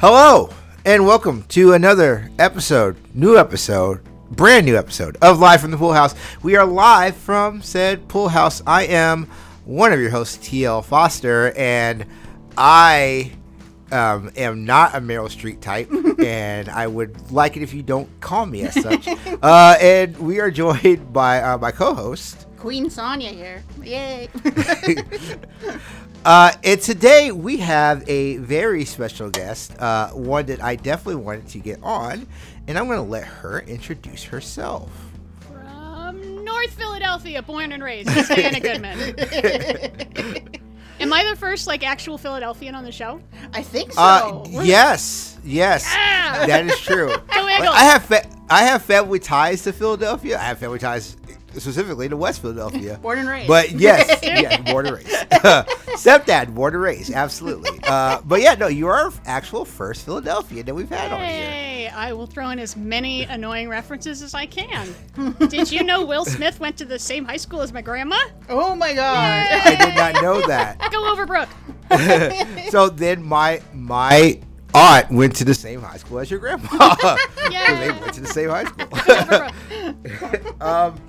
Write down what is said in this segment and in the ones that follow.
Hello, and welcome to another episode, new episode, brand new episode of Live from the Pool House. We are live from said pool house. I am one of your hosts, TL Foster, and I um, am not a Meryl Streep type, and I would like it if you don't call me as such. Uh, and we are joined by uh, my co-host. Queen Sonia here. Yay. Uh, and today we have a very special guest, uh, one that I definitely wanted to get on, and I'm going to let her introduce herself. From North Philadelphia, born and raised, Miss Diana Goodman. Am I the first like actual Philadelphian on the show? I think so. Uh, yes, yes, Yeah. that is true. Like, I have fa- I have family ties to Philadelphia. I have family ties specifically to West Philadelphia. Born and raised. But yes, yeah, born and raised. Stepdad, born and raised, absolutely. Uh, but yeah, no, you are actual first Philadelphia that we've had on here. Hey, I will throw in as many annoying references as I can. Did you know Will Smith went to the same high school as my grandma? oh my god. I did not know that. Go Overbrook. so then my my aunt went to the same high school as your grandpa. 'Cause they went to the same high school. Overbrook. um,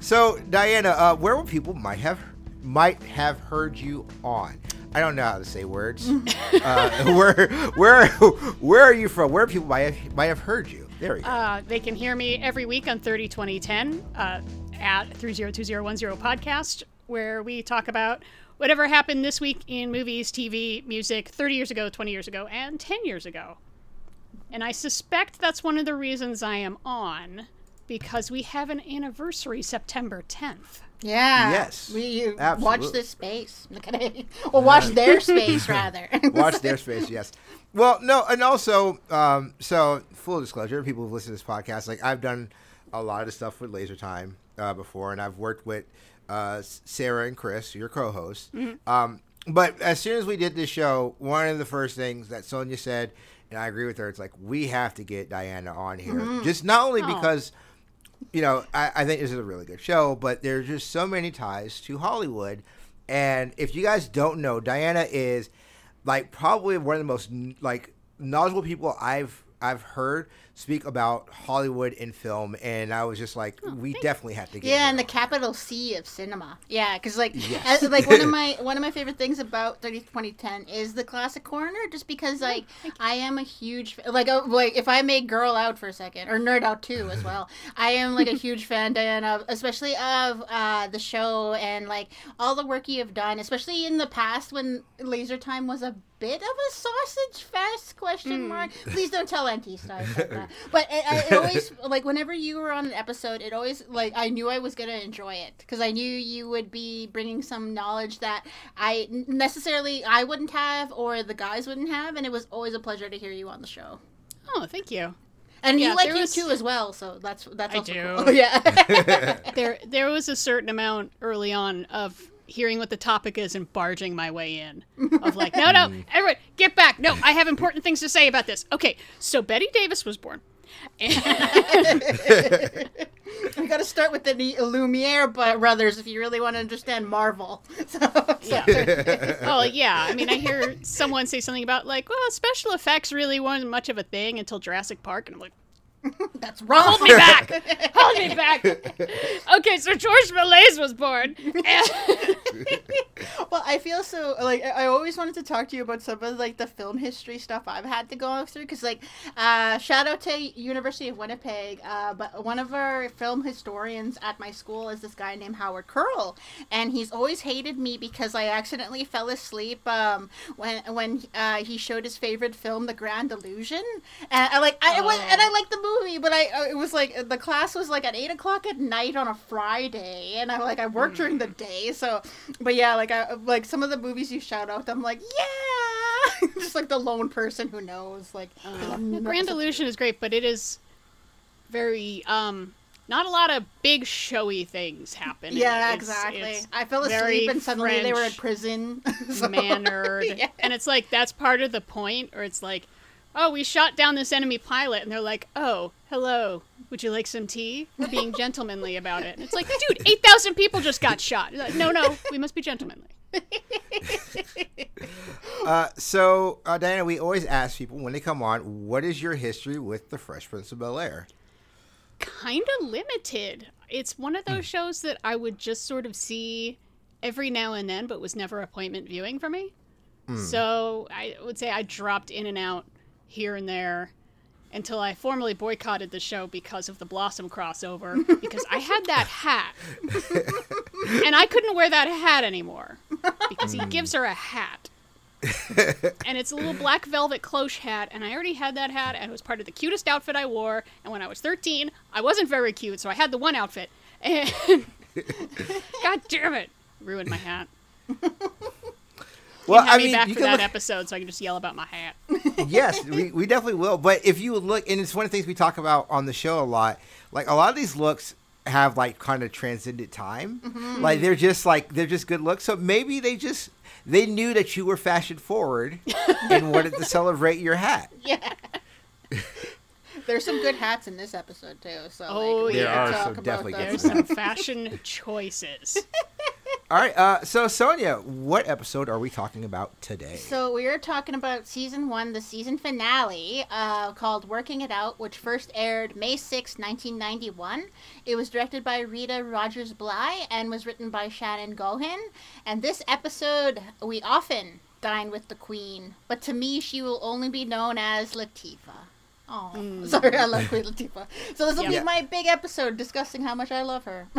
so Diana, uh, where would people might have might have heard you on? I don't know how to say words. uh, where where where are you from? Where people might have, might have heard you? There we go. Uh, they can hear me every week on 30 2010 uh, at 302010 podcast, where we talk about whatever happened this week in movies, TV, music, 30 years ago, 20 years ago, and 10 years ago. And I suspect that's one of the reasons I am on, because we have an anniversary September 10th. Yeah. Yes, We watch this space. Look at it. Or watch their space rather. Watch their space, yes. Well, no, and also, um, so full disclosure, people who've listened to this podcast, like I've done a lot of stuff with Laser Time uh, before, and I've worked with uh, Sarah and Chris, your co-hosts. Um, but as soon as we did this show, one of the first things that Sonia said, and I agree with her, it's like we have to get Diana on here, just not only Oh. because you know, I, I think this is a really good show, but there's just so many ties to Hollywood. And if you guys don't know, Diana is like probably one of the most like knowledgeable people I've I've heard speak about Hollywood in film, and I was just like, we definitely have to get. Yeah, her and the capital C of cinema. Yeah, because like, Yes. as, like one of my one of my favorite things about 30 2010 is the classic corner, just because like I am a huge fa- like uh, like if I may girl out for a second or nerd out too as well. I am like a huge fan, Diana, especially of uh, the show and like all the work you have done, especially in the past when Laser Time was a bit of a sausage fest? Question hmm. mark. Please don't tell nt like that. But it, I, it always like whenever you were on an episode it always like i knew i was gonna enjoy it because i knew you would be bringing some knowledge that i necessarily i wouldn't have or the guys wouldn't have and it was always a pleasure to hear you on the show. Oh, thank you. and Yeah, you like you was- too as well so that's that's I do. cool. yeah. There, there was a certain amount early on of hearing what the topic is and barging my way in. Of like, no, no, everyone, get back. No, I have important things to say about this. Okay, so Bette Davis was born. And we got to start with the Lumière brothers if you really want to understand marvel so, Yeah. oh yeah. I mean, I hear someone say something about like, well, special effects really weren't much of a thing until Jurassic Park, and I'm like, that's wrong hold me back, hold me back. Okay, so George Méliès was born. And- Well, I feel so like I always wanted to talk to you about some of like the film history stuff I've had to go through because like uh, shout out to University of Winnipeg, uh, but one of our film historians at my school is this guy named Howard Curl, and he's always hated me because I accidentally fell asleep um, when when uh, he showed his favorite film, The Grand Illusion, and I like I it was, and I liked the movie, but I it was like the class was like at eight o'clock at night on a Friday, and I like I worked during the day, so but yeah, like I like some of the movies you shout out, I'm like yeah, just like the lone person who knows, Like I'm Grand Illusion is great, but it is very um not a lot of big showy things happen. Yeah. It's- exactly. it's I fell asleep and suddenly they were in prison. so- mannered, Yeah. and it's like that's part of the point. Or it's like, oh, we shot down this enemy pilot, and they're like, oh, hello, would you like some tea? We're being gentlemanly about it. And it's like, dude, eight thousand people just got shot. Like, no, no, we must be gentlemanly. Uh, so, uh, Diana, we always ask people when they come on, what is your history with the Fresh Prince of Bel Air? kind of limited. It's one of those shows that I would just sort of see every now and then, but was never appointment viewing for me. So I would say I dropped in and out here and there until I formally boycotted the show because of the Blossom crossover because I had that hat. and I couldn't wear that hat anymore because he hmm. gives her a hat. and it's a little black velvet cloche hat, and I already had that hat, and it was part of the cutest outfit I wore. And when I was 13, I wasn't very cute, so I had the one outfit. And God damn it, ruined my hat. Well, I me mean, back you for that look- episode, so I can just yell about my hat. yes, we, we definitely will. But if you look, and it's one of the things we talk about on the show a lot. Like a lot of these looks have like kind of transcended time. Mm-hmm. Like they're just like they're just good looks. So maybe they just they knew that you were fashion forward and wanted to celebrate your hat. Yeah. There's some good hats in this episode too. So Oh, like, we There can are talk some about definitely good those. There's some fashion choices. All right. Uh, so Sonia, what episode are we talking about today? So we are talking about season one, the season finale, uh, called "Working It Out," which first aired May 6, 1991. It was directed by Rita Rogers Blye and was written by Shannon Gaughan. And this episode, we often dine with the Queen, but to me, she will only be known as Latifah. Oh, sorry, I love Queen Latifah. So this will Yeah. be my big episode discussing how much I love her.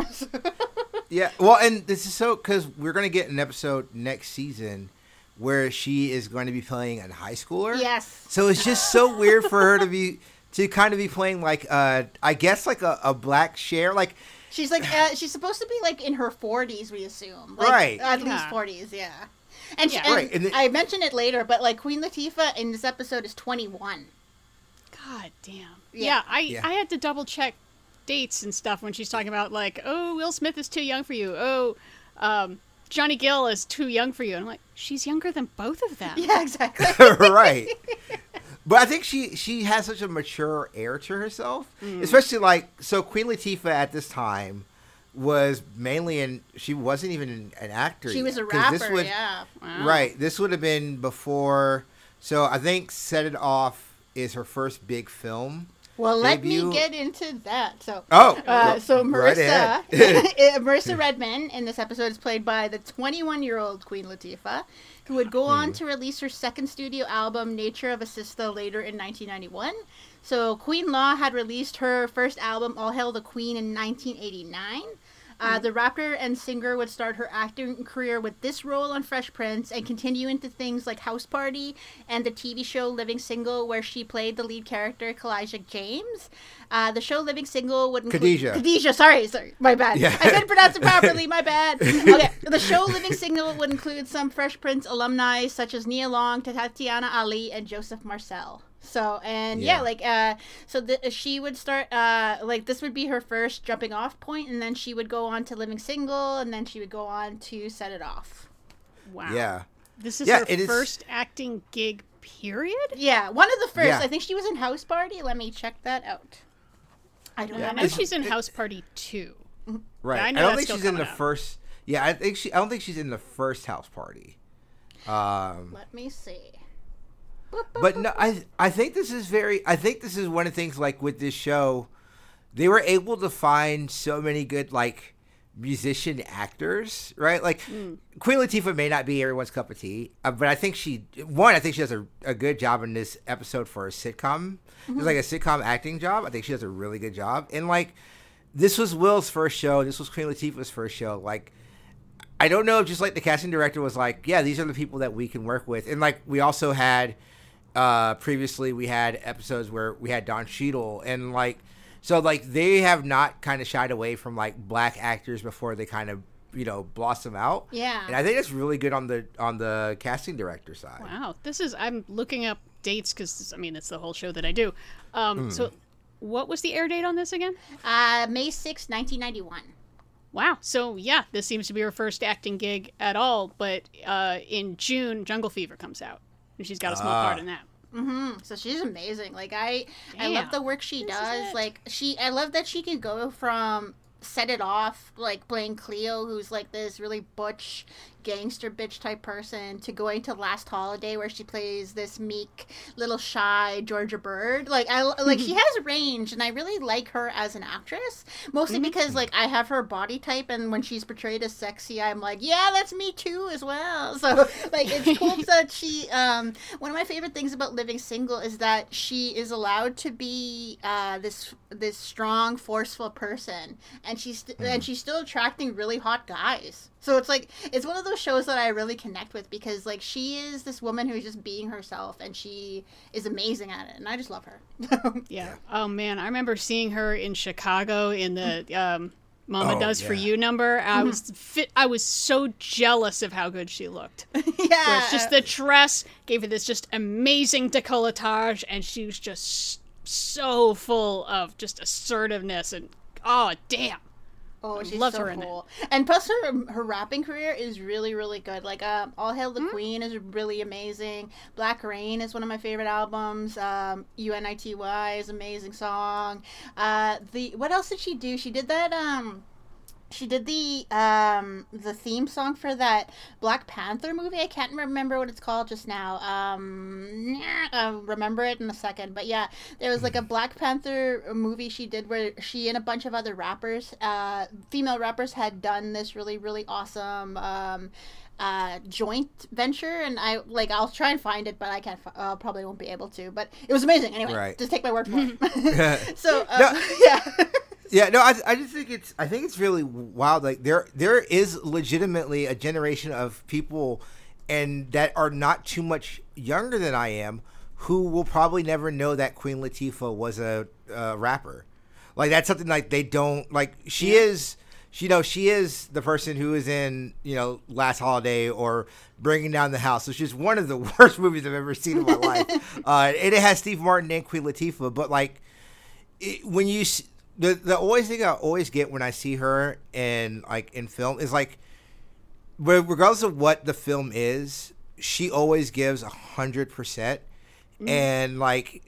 Yeah, well, and this is so because we're going to get an episode next season where she is going to be playing a high schooler. yes. So it's just so weird for her to be to kind of be playing like uh I guess like a, a black Cher like She's like uh, she's supposed to be like in her forties, we assume. Like, Right. At Yeah. least forties, yeah. And, she, Yeah. and Right, and the- I mentioned it later, but like Queen Latifah in this episode is twenty one. God damn. Yeah. Yeah, I, Yeah. I had to double check dates and stuff when she's talking about like, oh, Will Smith is too young for you. Oh, um, Johnny Gill is too young for you. And I'm like, she's younger than both of them. Yeah, exactly. right. But I think she she has such a mature air to herself, Mm. especially like so Queen Latifah at this time was mainly in she wasn't even an, an actor. she was a yet, 'cause this rapper, would- yeah. Wow. Right. This would have been before. So I think Set It Off is her first big film. Well, let Debut- me get into that. So Oh, Uh, so right Marissa, ahead. uh, Marissa Redman in this episode is played by the 21-year-old Queen Latifah, who would go Hmm. on to release her second studio album, Nature of a Sister, later in 1991. So Queen Law had released her first album, All Hail the Queen, in 1989. Uh, the rapper and singer would start her acting career with this role on Fresh Prince and continue into things like House Party and the TV show Living Single, where she played the lead character, Kalijah James. Uh, the show Living Single would include Khadijah. Khadijah, sorry, sorry, my bad. Yeah. I couldn't pronounce it properly, my bad. Okay, the show Living Single would include some Fresh Prince alumni such as Nia Long, Tatiana Ali, and Joseph Marcell. So and yeah, Yeah. like uh, so the, she would start uh, like this would be her first jumping off point, and then she would go on to Living Single, and then she would go on to Set It Off. Wow. Yeah. This is Yeah, her it is- first acting gig, period? Yeah, one of the first. Yeah. I think she was in House Party. Let me check that out. I don't I know. know she's in it- House Party 2. Right. I I, don't think she's in the out. first. Yeah, I think she. I don't think she's in the first house party. Um, Let me see. But no, I I think this is very. I think this is one of the things like with this show, they were able to find so many good like musician actors, right? Like Queen Latifah may not be everyone's cup of tea, uh, but I think she one. I think she does a, a good job in this episode for a sitcom. It's like a sitcom acting job. I think she does a really good job, and like this was Will's first show. This was Queen Latifah's first show. Like. I don't know if just like the casting director was like, yeah, these are the people that we can work with, and like we also had uh previously we had episodes where we had Don Cheadle and like so like they have not kind of shied away from like black actors before they kind of you know blossom out. Yeah. and I think that's really good on the on the casting director side. Wow. This is, I'm looking up dates because, I mean, it's the whole show that I do. Um, Hmm. So, what was the air date on this again? Uh, May sixth, 1991. Wow. So, yeah, this seems to be her first acting gig at all. But uh, in June, Jungle Fever comes out. And she's got a small Ah. part in that. hmm So she's amazing. Like I, I love the work she This does. Like she, I love that she can go from set it off like playing Cleo, who's like this really butch, gangster bitch type person to going to Last Holiday where she plays this meek little shy Georgia Byrd. Like I like she has range and I really like her as an actress. Mostly Mm-hmm. because like I have her body type and when she's portrayed as sexy I'm like, yeah, that's me too as well. So like it's cool that she um one of my favorite things about living single is that she is allowed to be uh this this strong forceful person and she's st- and she's still attracting really hot guys. So it's like it's one of those shows that I really connect with because like she is this woman who's just being herself and she is amazing at it and I just love her. Yeah. Oh man, I remember seeing her in Chicago in the um, "Mama Oh, Does for. You" number. I was fit. I was so jealous of how good she looked. yeah. Where it's just the dress gave her this just amazing decolletage, and she was just so full of just assertiveness and oh damn. Oh, she's Love so her cool. And plus, her her rapping career is really, really good. Like, um, All Hail the Queen is really amazing. Black Reign is one of my favorite albums. Um, Unity is an amazing song. Uh, the what else did she do? She did that. Um, she did the um the theme song for that Black Panther movie. I can't remember what it's called just now. Um, I'll remember it in a second. But yeah, there was like a Black Panther movie she did where she and a bunch of other rappers, uh, female rappers, had done this really really awesome. Um, uh, joint venture, and I like I'll try and find it, but I can't. Uh, probably won't be able to. But it was amazing. Anyway, Right. just take my word for it. so uh, No. yeah. Yeah, no, I, I just think it's I think it's really wild. Like there there is legitimately a generation of people, and that are not too much younger than I am, who will probably never know that Queen Latifah was a, uh rapper. Like that's something like they don't like. She is. She, you know, she is the person who is in, you know, Last Holiday or Bringing Down the House, which is one of the worst movies I've ever seen in my life. Uh, and it has Steve Martin and Queen Latifah, but like, it, when you the the always thing I always get when I see her in like in film is like, regardless of what the film is, she always gives a hundred percent, mm. and like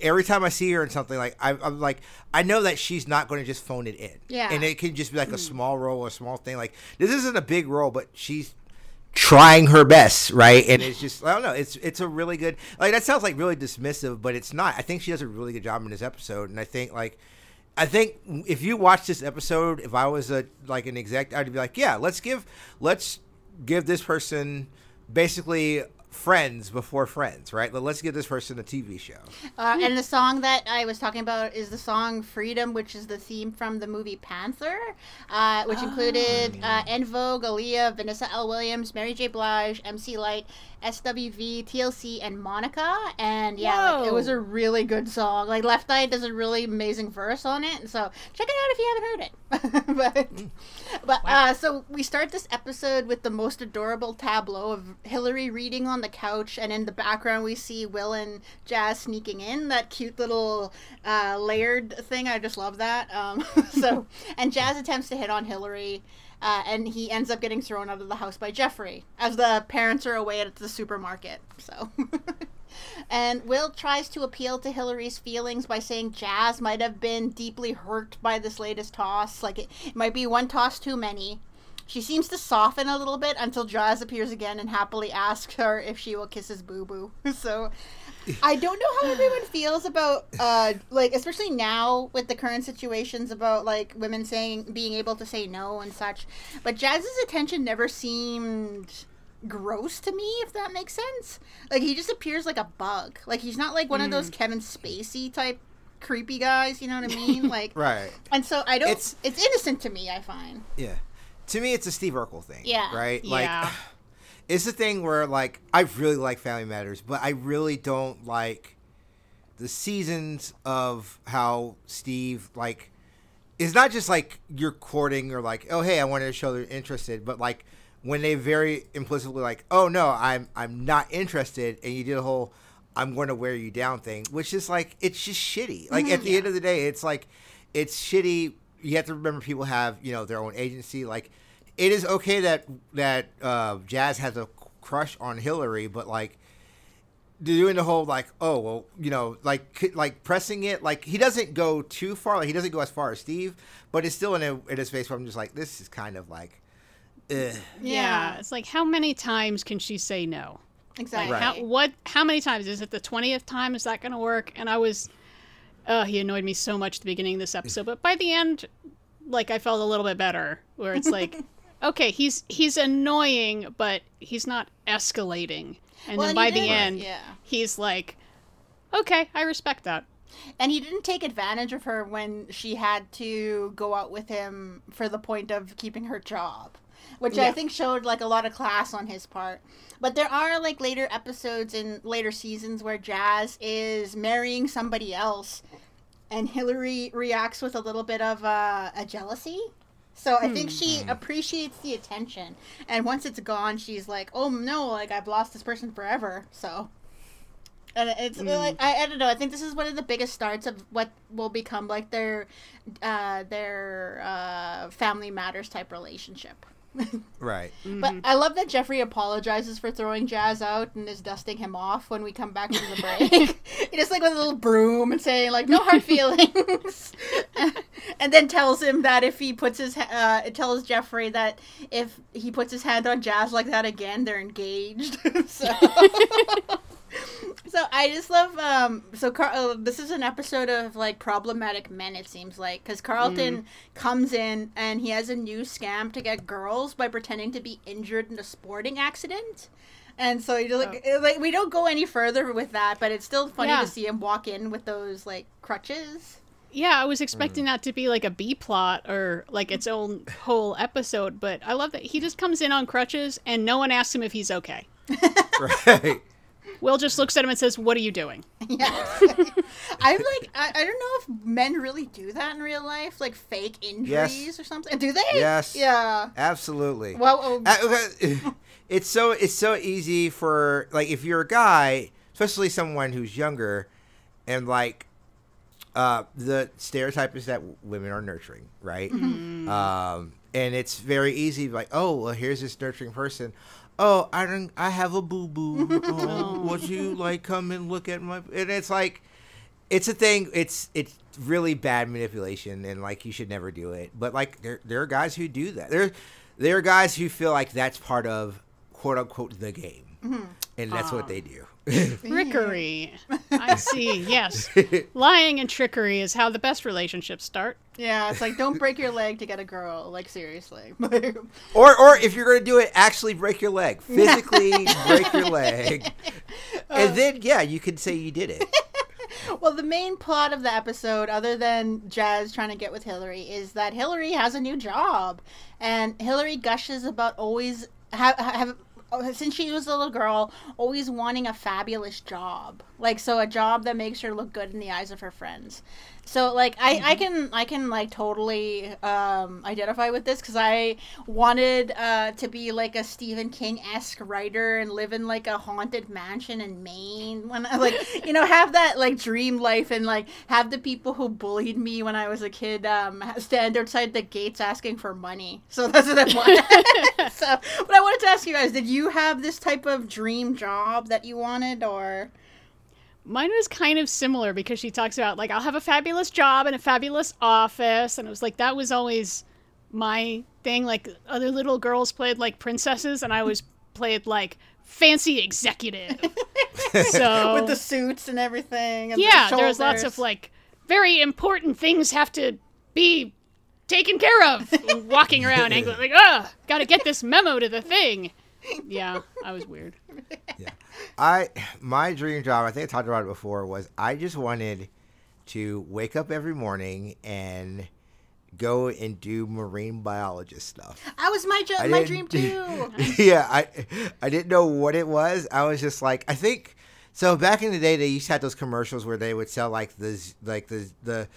every time I see her in something like I, I'm like I know that she's not going to just phone it in, Yeah. and it can just be like a mm. small role or a small thing. Like this isn't a big role, but she's trying her best, right? And it's just I don't know. It's it's a really good like that sounds like really dismissive, but it's not. I think she does a really good job in this episode, and I think like I think if you watch this episode, if I was a like an exec, I'd be like, yeah, let's give let's give this person basically friends before friends, right? Let's give this person a TV show. Uh, and the song that I was talking about is the song "Freedom," which is the theme from the movie Panther, uh, which included uh, En Vogue, Aaliyah, Vanessa L. Williams, Mary J. Blige, MC Lyte, SWV, TLC, and Monica. And yeah, like, it was a really good song. Like Left Eye does a really amazing verse on it, so check it out if you haven't heard it. but but uh, so we start this episode with the most adorable tableau of Hillary reading on the couch, and in the background we see Will and Jazz sneaking in. That cute little uh, layered thing. I just love that. Um, so and Jazz attempts to hit on Hillary. Uh, and he ends up getting thrown out of the house by Jeffrey as the parents are away at the supermarket. So, and Will tries to appeal to Hillary's feelings by saying Jazz might have been deeply hurt by this latest toss. Like it, it might be one toss too many. She seems to soften a little bit until Jazz appears again and happily asks her if she will kiss his boo boo. So, I don't know how everyone feels about, uh, like, especially now with the current situations about like women saying being able to say no and such. But Jazz's attention never seemed gross to me, if that makes sense. Like he just appears like a bug. Like he's not like one of those Kevin Spacey type creepy guys. You know what I mean? Like, Right. and so I don't. It's- It's, innocent to me. I find. Yeah. To me, it's a Steve Urkel thing. Yeah. Right. Like, Yeah. It's the thing where like I really like Family Matters, but I really don't like the seasons of how Steve like. It's not just like you're courting or like, oh hey, I wanted to show they're interested, but like when they very implicitly like, oh no, I'm I'm not interested, and you did a whole I'm going to wear you down thing, which is like it's just shitty. Like mm-hmm. at the end of the day, it's like it's shitty. You have to remember people have you know their own agency. Like it is okay that that uh, Jazz has a crush on Hillary, but like doing the whole like oh well you know like like pressing it like he doesn't go too far like he doesn't go as far as Steve but it's still in, a, in his face where I'm just like this is kind of like Ugh. Yeah. It's like how many times can she say no? exactly. Right. How what how many times is it the 20th time is that going to work? And I was uh he annoyed me so much at the beginning of this episode, but by the end like I felt a little bit better where it's like okay, he's he's annoying, but he's not escalating. And Well, then and by the end, yeah. he's like okay, I respect that. And he didn't take advantage of her when she had to go out with him for the point of keeping her job, which I think showed like a lot of class on his part. But there are like later episodes in later seasons where Jazz is marrying somebody else, and Hillary reacts with a little bit of uh, a jealousy. So I think she appreciates the attention, and once it's gone, she's like, "Oh no, like I've lost this person forever." So and it's like I, I don't know. I think this is one of the biggest starts of what will become like their uh, their uh, family matters type relationship. Right. But Mm-hmm. I love that Jeffrey apologizes for throwing Jazz out and is dusting him off when we come back from the break. he just like with a little broom and saying like no hard feelings, and then tells him that if he puts his ha- uh, it tells Jeffrey that if he puts his hand on Jazz like that again, they're engaged. so. So I just love um so Car- uh, this is an episode of like problematic men it seems like cuz Carlton comes in and he has a new scam to get girls by pretending to be injured in a sporting accident. And so you like uh, like we don't go any further with that, but it's still funny Yeah. to see him walk in with those like crutches. Yeah, I was expecting that to be like a B plot or like its own whole episode, but I love that he just comes in on crutches and no one asks him if he's okay. Right. Will just looks at him and says, "What are you doing?" Yeah. I'm like I, I don't know if men really do that in real life, like fake injuries or something. Do they? Yes. Yeah. Absolutely. Well, oh, Uh, it's so it's so easy for like if you're a guy, especially someone who's younger, and like uh, the stereotype is that women are nurturing, right? Um, and it's very easy, like, oh, well, here's this nurturing person. Oh, I don't. I have a boo boo. Oh, would you like come and look at my? And it's like, it's a thing. It's it's really bad manipulation, and like you should never do it. But like there there are guys who do that. There there are guys who feel like that's part of quote unquote the game, mm-hmm. and that's what ah. they do. Trickery. I see. Yes, lying and trickery is how the best relationships start. Yeah, it's like don't break your leg to get a girl. Like seriously. or or if you're gonna do it, actually break your leg, physically break your leg, and uh, then yeah, you can say you did it. well, the main plot of the episode, other than Jazz trying to get with Hillary, is that Hillary has a new job, and Hillary gushes about always have have. Oh, since she was a little girl, always wanting a fabulous job, like so a job that makes her look good in the eyes of her friends. So like I, I can I can like totally um, identify with this because I wanted uh, to be like a Stephen King esque writer and live in like a haunted mansion in Maine when I like you know have that like dream life and like have the people who bullied me when I was a kid um, stand outside the gates asking for money. So that's what I want. so but I wanted to ask you guys, did you have this type of dream job that you wanted or? Mine was kind of similar because she talks about like I'll have a fabulous job and a fabulous office, and it was like that was always my thing. Like other little girls played like princesses, and I always played like fancy executive. so with the suits and everything. And the yeah, there's lots of like very important things have to be taken care of. walking around angry, like, oh, got to get this memo to the thing. Yeah, I was weird. Yeah, I my dream job, I think I talked about it before, was I just wanted to wake up every morning and go and do marine biologist stuff. That was my jo- I my dream too. yeah, I I didn't know what it was. I was just like, I think so. Back in the day, they used to have those commercials where they would sell like the like the the.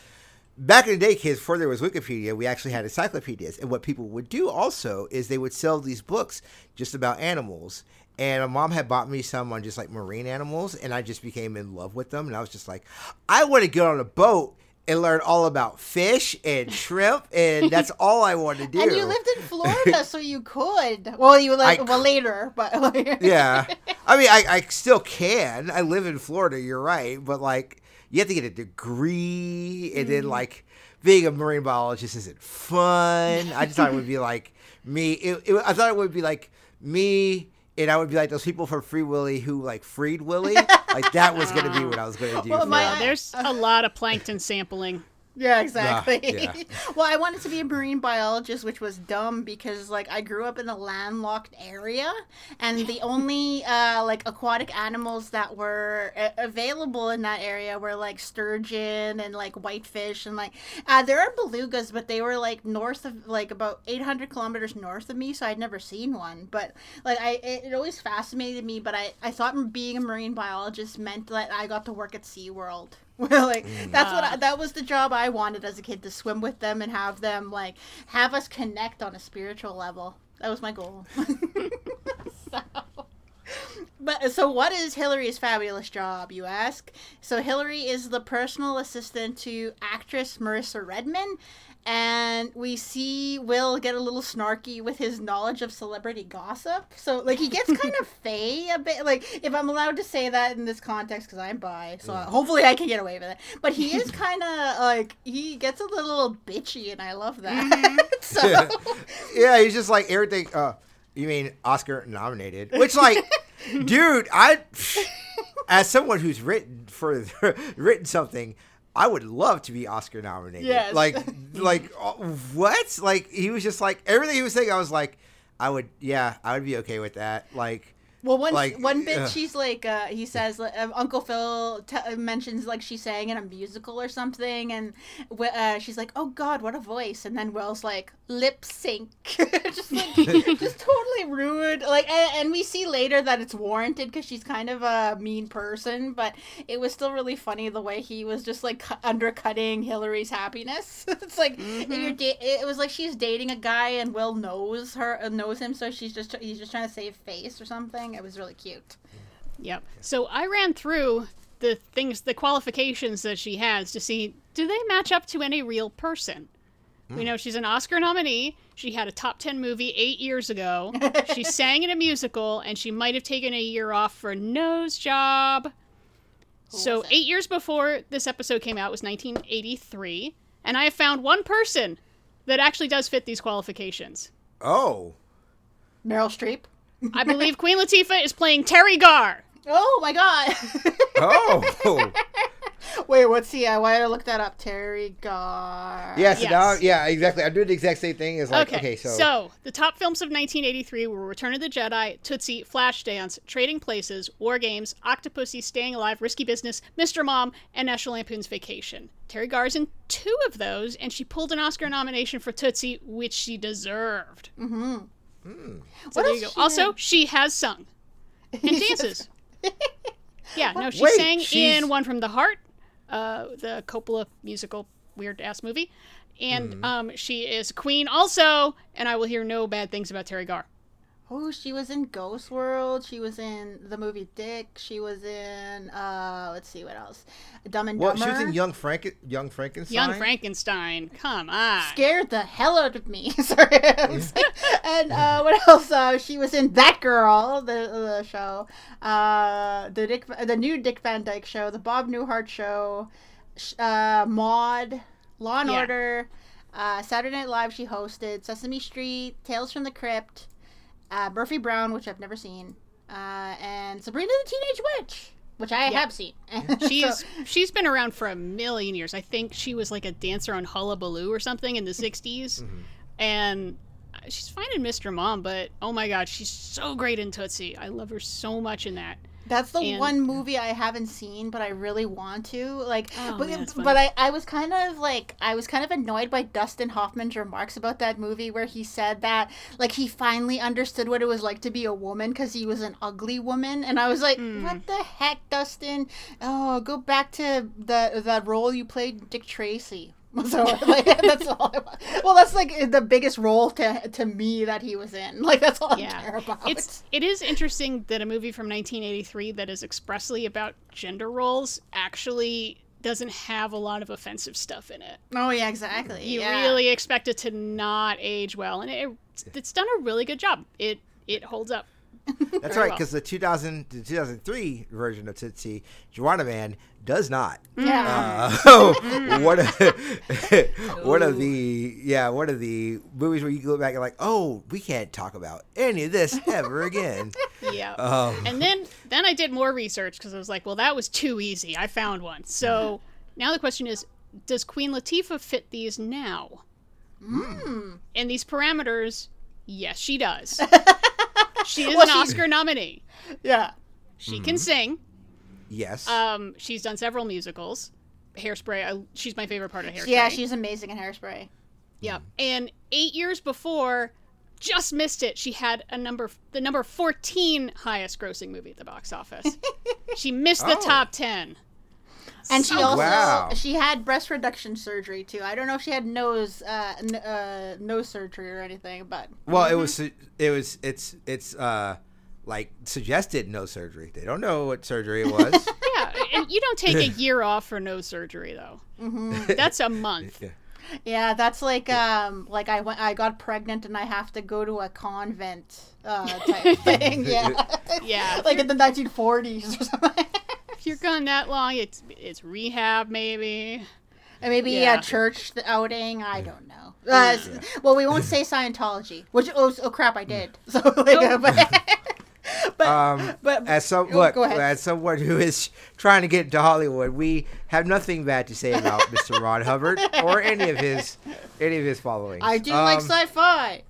Back in the day, kids, before there was Wikipedia, we actually had encyclopedias. And what people would do also is they would sell these books just about animals. And my mom had bought me some on just like marine animals, and I just became in love with them. And I was just like, I want to get on a boat and learn all about fish and shrimp, and that's all I want to do. And you lived in Florida, so you could. Well, you like I well later, but like, yeah. I mean, I, I still can. I live in Florida, you're right. But, like, you have to get a degree, and then mm. like being a marine biologist isn't fun. I just thought it would be like me. It, it, I thought it would be like me. And I would be like those people from Free Willy who like freed Willy. like that was gonna be what I was gonna do. Well, my- There's uh, a lot of plankton sampling. Yeah, exactly. yeah. well, I wanted to be a marine biologist, which was dumb because like I grew up in a landlocked area, and the only uh, like aquatic animals that were uh, available in that area were like sturgeon and like whitefish and like uh, there are belugas, but they were like north of like about 800 kilometers north of me, so I'd never seen one. But like I, it, it always fascinated me. But I, I thought being a marine biologist meant that I got to work at SeaWorld. Well, like mm. that's what I, that was the job I wanted as a kid to swim with them and have them like have us connect on a spiritual level. That was my goal. so, but so what is Hillary's fabulous job, you ask? So Hillary is the personal assistant to actress Marissa Redman, and we see Will get a little snarky with his knowledge of celebrity gossip. So like he gets kind of fey a bit. Like if I'm allowed to say that in this context, because I'm bi, so hopefully I can get away with it. But he is kind of like he gets a little bitchy, and I love that. so yeah, he's just like everything. Uh, you mean Oscar nominated? Which, like, dude, I, as someone who's written for written something, I would love to be Oscar nominated. Yes. Like, like uh, what? Like he was just like everything he was saying. I was like, I would, yeah, I would be okay with that. Like, Well, one Like, one bit ugh. she's like, uh, he says, um, Uncle Phil t- mentions like she sang in a musical or something, and uh, she's like, "Oh God, what a voice!" And then Will's like, "Lip sync," just like, just totally rude. Like, and, and we see later that it's warranted because she's kind of a mean person, but it was still really funny the way he was just like cu- undercutting Hillary's happiness. it's like you're da- it was like she's dating a guy and Will knows her uh, knows him, so she's just he's just trying to save face or something. It was really cute. Yep. So I ran through the things, the qualifications that she has to see do they match up to any real person. We know she's an Oscar nominee. She had a top 10 movie eight years ago. she sang in a musical, and she might have taken a year off for a nose job. so, eight years before this episode came out was 1983. And I have found one person that actually does fit these qualifications. oh, Meryl Streep. I believe Queen Latifah is playing Teri Garr. Oh my god. oh, Wait, what's the? Uh, why did I look that up? Teri Garr. yeah. So Yes. now, yeah, exactly. I'm doing the exact same thing. As like, okay, so, so the top films of 1983 were Return of the Jedi, Tootsie, Flashdance, Trading Places, War Games, Octopussy, Staying Alive, Risky Business, Mr. Mom, and National Lampoon's Vacation. Teri Garr's in two of those, and she pulled an Oscar nomination for Tootsie, which she deserved. Mm-hmm. So What there you go. she Also, did? she has sung and dances. yeah, no, she Wait, sang she's- in One from the Heart, uh, the Coppola musical, weird ass movie. And Mm-hmm. um, she is queen also, and I will hear no bad things about Teri Garr. Oh, she was in Ghost World. She was in the movie Dick. She was in. uh Let's see what else. Dumb and Dumber. well, she was in Young Frank, Young Frankenstein. Young Frankenstein, come on. Scared the hell out of me. Sorry. and uh, what else? Uh, she was in That Girl, the, the show. Uh, the Dick, the new Dick Van Dyke show, the Bob Newhart show, sh- uh, Maude, Law and Yeah. Order, uh, Saturday Night Live. She hosted Sesame Street, Tales from the Crypt, uh, Murphy Brown, which I've never seen, uh, and Sabrina the Teenage Witch, which I Yeah. have seen. She's So- she's been around for a million years. I think she was like a dancer on Hullabaloo or something in the 60s. And she's fine in Mr. Mom, but oh my god, she's so great in Tootsie. I love her so much in that. That's the And- one movie I haven't seen, but I really want to. Like, Oh, but, man, but. I, I was kind of like, I was kind of annoyed by Dustin Hoffman's remarks about that movie, where he said that like he finally understood what it was like to be a woman because he was an ugly woman, and I was like, Hmm. what the heck, Dustin? Oh, go back to the that role you played, Dick Tracy. So like that's all. I want. Well, that's like the biggest role to to me that he was in. Like that's all I care Yeah. about. It's it is interesting that a movie from 1983 that is expressly about gender roles actually doesn't have a lot of offensive stuff in it. oh yeah, exactly. You yeah. really expect it to not age well, and it, it's done a really good job. It it holds up That's Very right, well. because the 2000 the 2003 version of Tootsie, Juwanna Mann, does not. Yeah. Uh, one of one of the yeah one of the movies where you go back and like, oh, we can't talk about any of this ever again. Yeah. Um, and then then I did more research because I was like, well, that was too easy. I found one. So now the question is, does Queen Latifah fit these now? And these parameters, yes, she does. she is Well, an she- Oscar nominee. yeah. She can sing. Yes. Um, she's done several musicals. Hairspray. I, she's my favorite part of Hairspray. Yeah, she's amazing in hairspray. Yep. And eight years before, just missed it. She had a number, the number fourteen highest grossing movie at the box office. she missed the Oh. top ten. And she So- also Wow. she had breast reduction surgery too. I don't know if she had nose uh, n- uh nose surgery or anything, but well, it was it was it's it's uh like suggested no surgery. They don't know what surgery it was. Yeah, and you don't take a year off for no surgery though. That's a month. Yeah. yeah, that's like um like I went I got pregnant and I have to go to a convent uh type thing. Yeah. Yeah, like in the 1940s or something. if you're gone that long, it's it's rehab maybe. And maybe Yeah. a church outing. I don't know. Uh, s- Well, we won't say Scientology. Which oh, oh crap, I did. So like, uh, but, but, Um, but as some oh, look, go ahead. as someone who is trying to get into Hollywood, we have nothing bad to say about Mr. Ron Hubbard or any of his any of his following. I do like Um, sci-fi.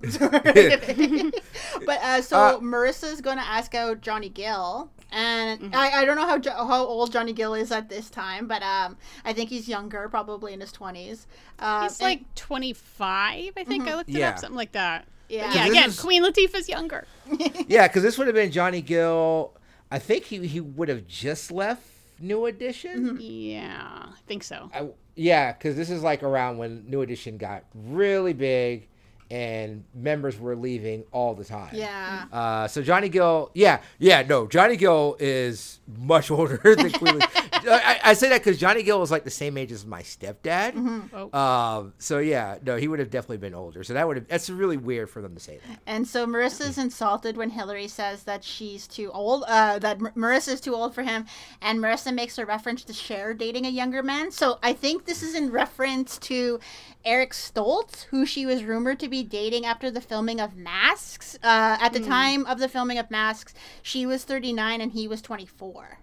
but uh, so Uh, Marissa's going to ask out Johnny Gill, and Mm-hmm. I, I don't know how jo- how old Johnny Gill is at this time, but um, I think he's younger, probably in his twenties. Uh, He's and- like 25, I think. I looked it Yeah. up, something like that. Yeah. Yeah. Again, is- Queen Latifah's younger. Yeah, because this would have been Johnny Gill. I think he he would have just left New Edition. Mm-hmm. Yeah, I think so. I, yeah, because this is like around when New Edition got really big, and members were leaving all the time. yeah. Uh, so Johnny Gill, yeah, yeah, no, Johnny Gill is much older than Queen. I, I say that because Johnny Gill was like the same age as my stepdad. Oh. Um, so yeah, no, he would have definitely been older. So that would have that's really weird for them to say that. And so Marissa's insulted when Hillary says that she's too old, uh, that Mar- Marissa's too old for him, and Marissa makes a reference to Cher dating a younger man. So I think this is in reference to Eric Stoltz, who she was rumored to be dating after the filming of Masks. Uh, at the time of the filming of Masks, she was 39 and he was 24.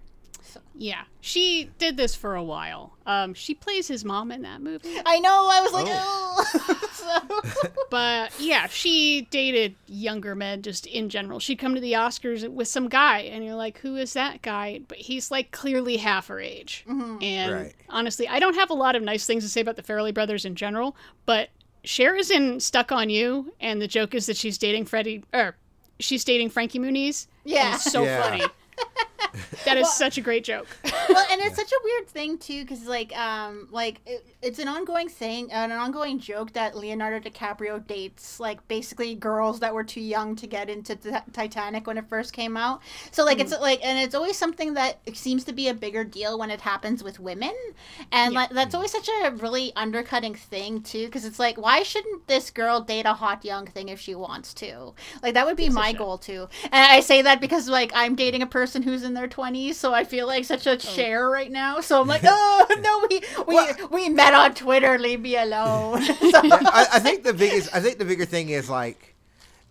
Yeah, she did this for a while. Um, she plays his mom in that movie. I know, I was like, oh. so, But yeah, she dated younger men just in general. She'd come to the Oscars with some guy, and you're like, who is that guy? But he's like clearly half her age. And Right. honestly, I don't have a lot of nice things to say about the Farrelly brothers in general, but Cher is in Stuck on You, and the joke is that she's dating Freddie, or she's dating Frankie Muniz. and Yeah. it's so Yeah. funny. That is such a great joke. well, and it's such a weird thing too, because like, um, like it, it's an ongoing thing, an ongoing joke that Leonardo DiCaprio dates like basically girls that were too young to get into t- Titanic when it first came out. So like, it's like, and it's always something that seems to be a bigger deal when it happens with women, and Yeah. like that's always such a really undercutting thing too, because it's like, why shouldn't this girl date a hot young thing if she wants to? Like that would be my goal too, and I say that because like I'm dating a person who's in their 20s, so I feel like such a oh. Cher right now. So I'm like, oh no, we we Well- we met on Twitter. Leave me alone. So- I, I think the biggest, I think the bigger thing is like,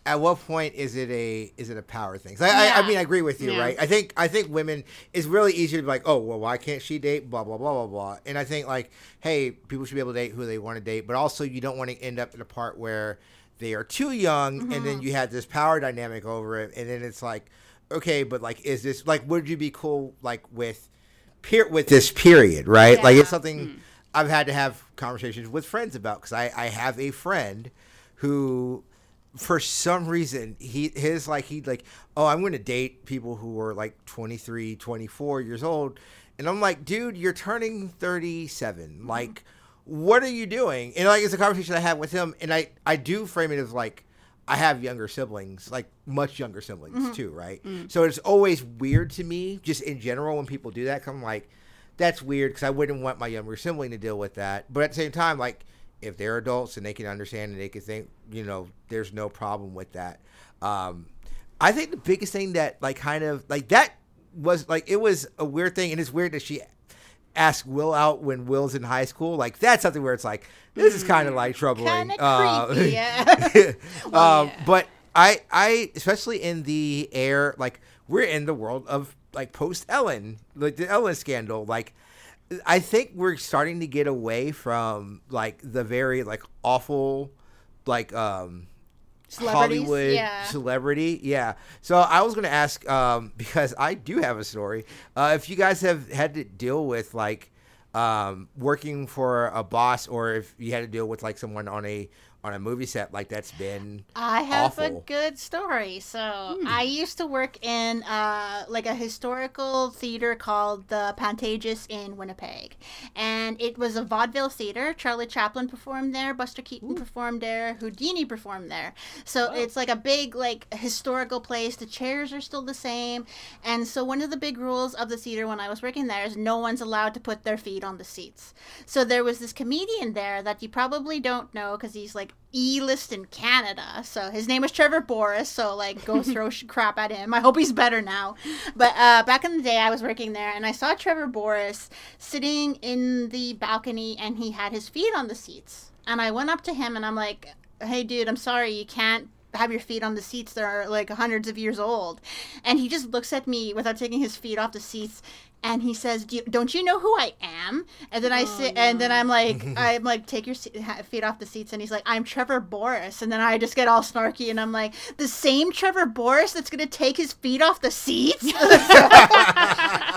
at what point is it a is it a power thing? I, I, I mean, I agree with you, Yeah. right? I think I think women it's really easy to be like, oh, well, why can't she date? Blah blah blah blah blah. And I think like, hey, people should be able to date who they want to date, but also you don't want to end up in a part where they are too young, and then mm-hmm. you have this power dynamic over it, and then it's like, okay, but like, is this like, would you be cool like with? Per- with this period, right? Like it's Yeah. something mm. I've had to have conversations with friends about because I, I have a friend who for some reason he his like he like oh i'm going to date people who are like 23 24 years old and i'm like dude you're turning 37 mm-hmm. like what are you doing and like it's a conversation i have with him and i i do frame it as like i have younger siblings like much younger siblings too right so it's always weird to me just in general when people do that 'cause i'm like that's weird because I wouldn't want my younger sibling to deal with that. But at the same time, like if they're adults and they can understand and they can think, you know, there's no problem with that. Um, I think the biggest thing that like kind of like that was like it was a weird thing, and it's weird that she asked Will out when Will's in high school. Like that's something where it's like this is kind of like troubling. Kind of Uh, creepy, yeah. um, yeah. But I, I, especially in the air, like we're in the world of like post Ellen, like the Ellen scandal. Like I think we're starting to get away from like the very like awful, like um. Hollywood yeah. celebrity, yeah. So I was gonna ask um, because I do have a story. Uh, if you guys have had to deal with like um, working for a boss, or if you had to deal with like someone on a on a movie set, like that's been I have a good story. So I used to work in uh, like a historical theater called the Pantages in Winnipeg, and it was a vaudeville theater. Charlie Chaplin performed there, Buster Keaton performed there, Houdini performed there. So it's like a big like historical place. The chairs are still the same, and so one of the big rules of the theater when I was working there is no one's allowed to put their feet on the seats. So there was this comedian there that you probably don't know because he's like E-list in Canada. So his name was Trevor Boris. So like, go throw crap at him. I hope he's better now. But uh, back in the day, I was working there, and I saw Trevor Boris sitting in the balcony, and he had his feet on the seats. And I went up to him, and I'm like, "Hey, dude, I'm sorry, you can't." Have your feet on the seats that are like hundreds of years old. And he just looks at me without taking his feet off the seats and he says Do you, don't you know who i am? And then i oh, sit and then i'm like i'm like take your se- feet off the seats. And he's like i'm trevor boris and then i just get all snarky and i'm like the same trevor boris that's gonna take his feet off the seats?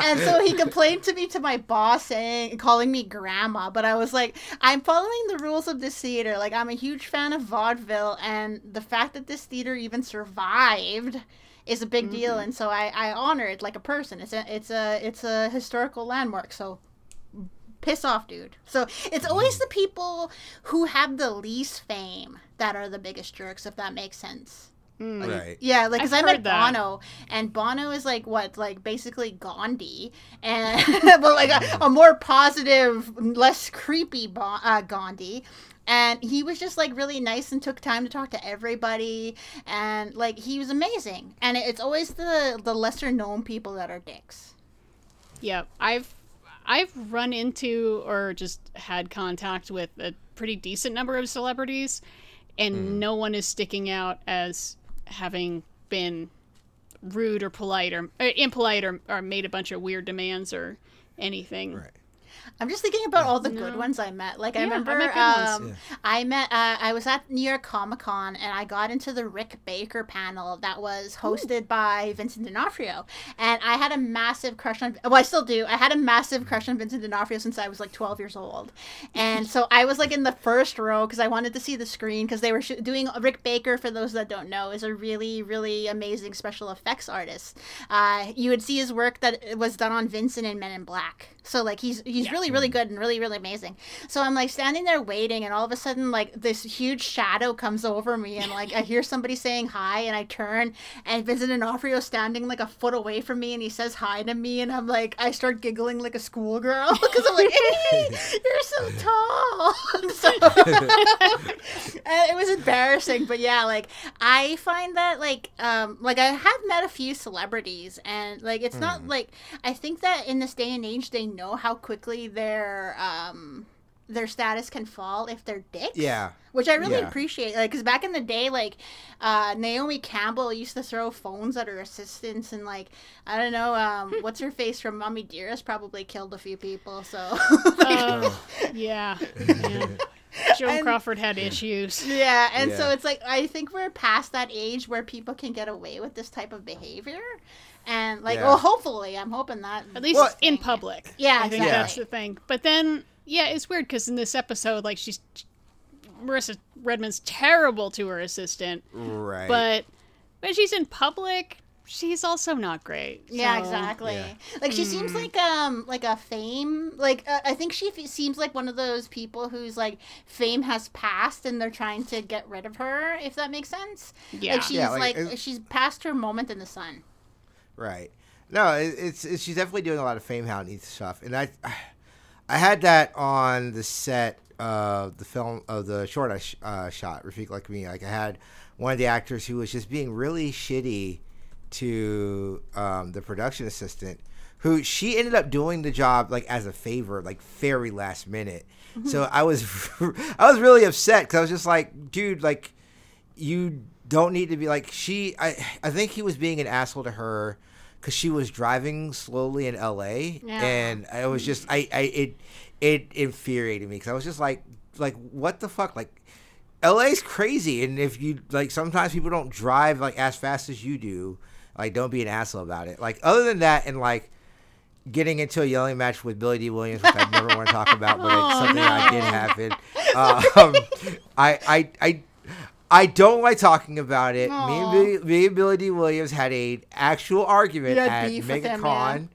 And so he complained to me to my boss saying calling me grandma but i was like i'm following the rules of this theater. Like i'm a huge fan of vaudeville and the fact that this theater even survived is a big deal and so I, I honor it like a person it's a it's a it's a historical landmark so piss off dude so it's always the people who have the least fame that are the biggest jerks if that makes sense right. yeah, like because I've I met that. Bono, and Bono is like what, like basically Gandhi, and but like a, a more positive, less creepy Bo- uh, Gandhi. And he was just like really nice and took time to talk to everybody, and like he was amazing. And it's always the the lesser known people that are dicks. Yeah, I've I've run into or just had contact with a pretty decent number of celebrities, and hmm. no one is sticking out as having been rude or polite or, or impolite or, or made a bunch of weird demands or anything. Right. I'm just thinking about all the good ones I met. Like I Yeah, I remember, met good ones. um, I met. Uh, I was at New York Comic Con, and I got into the Rick Baker panel that was hosted by Vincent D'Onofrio, and I had a massive crush on. Well, I still do. I had a massive crush on Vincent D'Onofrio since I was like 12 years old, and so I was like in the first row because I wanted to see the screen because they were sh- doing Rick Baker. For those that don't know, is a really, really amazing special effects artist. Uh, you would see his work that was done on Vincent and Men in Black. So like he's he's really really good and really really amazing. So I'm like standing there waiting, and all of a sudden like this huge shadow comes over me, and like I hear somebody saying hi, and I turn, and Vincent D'Onofrio standing like a foot away from me, and he says hi to me, and I'm like I start giggling like a schoolgirl because I'm like, hey, you're so tall. so, it was embarrassing, but yeah, like I find that like um like I have met a few celebrities, and like it's not like I think that in this day and age they know how quickly their um their status can fall if they're dicks. Yeah. Which I really Yeah. appreciate, like, because back in the day, like, uh, Naomi Campbell used to throw phones at her assistants, and like, I don't know, um, what's her face from Mommy Dearest probably killed a few people. So, Oh, yeah. yeah. Joan And- Crawford had issues. Yeah, and so it's like I think we're past that age where people can get away with this type of behavior, and like, Yeah. well, hopefully, I'm hoping that At least Well- in public. Yeah, I think exactly. that's the thing. But then, yeah, it's weird because in this episode, like, she's. Marissa Redman's terrible to her assistant, Right. but when she's in public, she's also not great. Yeah, exactly. Yeah. Like she seems like um like a fame like uh, I think she f- seems like one of those people whose like fame has passed and they're trying to get rid of her if that makes sense. Yeah. Like she's Yeah, like, like, she's past her moment in the sun. Right. No, it, it's, it's she's definitely doing a lot of fame hounding stuff, and I, I had that on the set of the film of the short I sh- uh, shot, Rafik Like Me. Like I had one of the actors who was just being really shitty to um, the production assistant, who she ended up doing the job like as a favor, like very last minute. So I was I was really upset because I was just like, dude, like you don't need to be like she. I I think he was being an asshole to her because she was driving slowly in L.A. Yeah. and I was just I I it it infuriated me because I was just like like what the fuck like LA's crazy, and if you like, sometimes people don't drive like as fast as you do. Like, don't be an asshole about it. Like, other than that, and like getting into a yelling match with Billy Dee Williams, which I never want to talk about, but it's Oh, something that no. did happen. Um, I, I, I, I don't like talking about it. Me and, Billy, me and Billy Dee Williams had a actual argument at beef with him, MegaCon.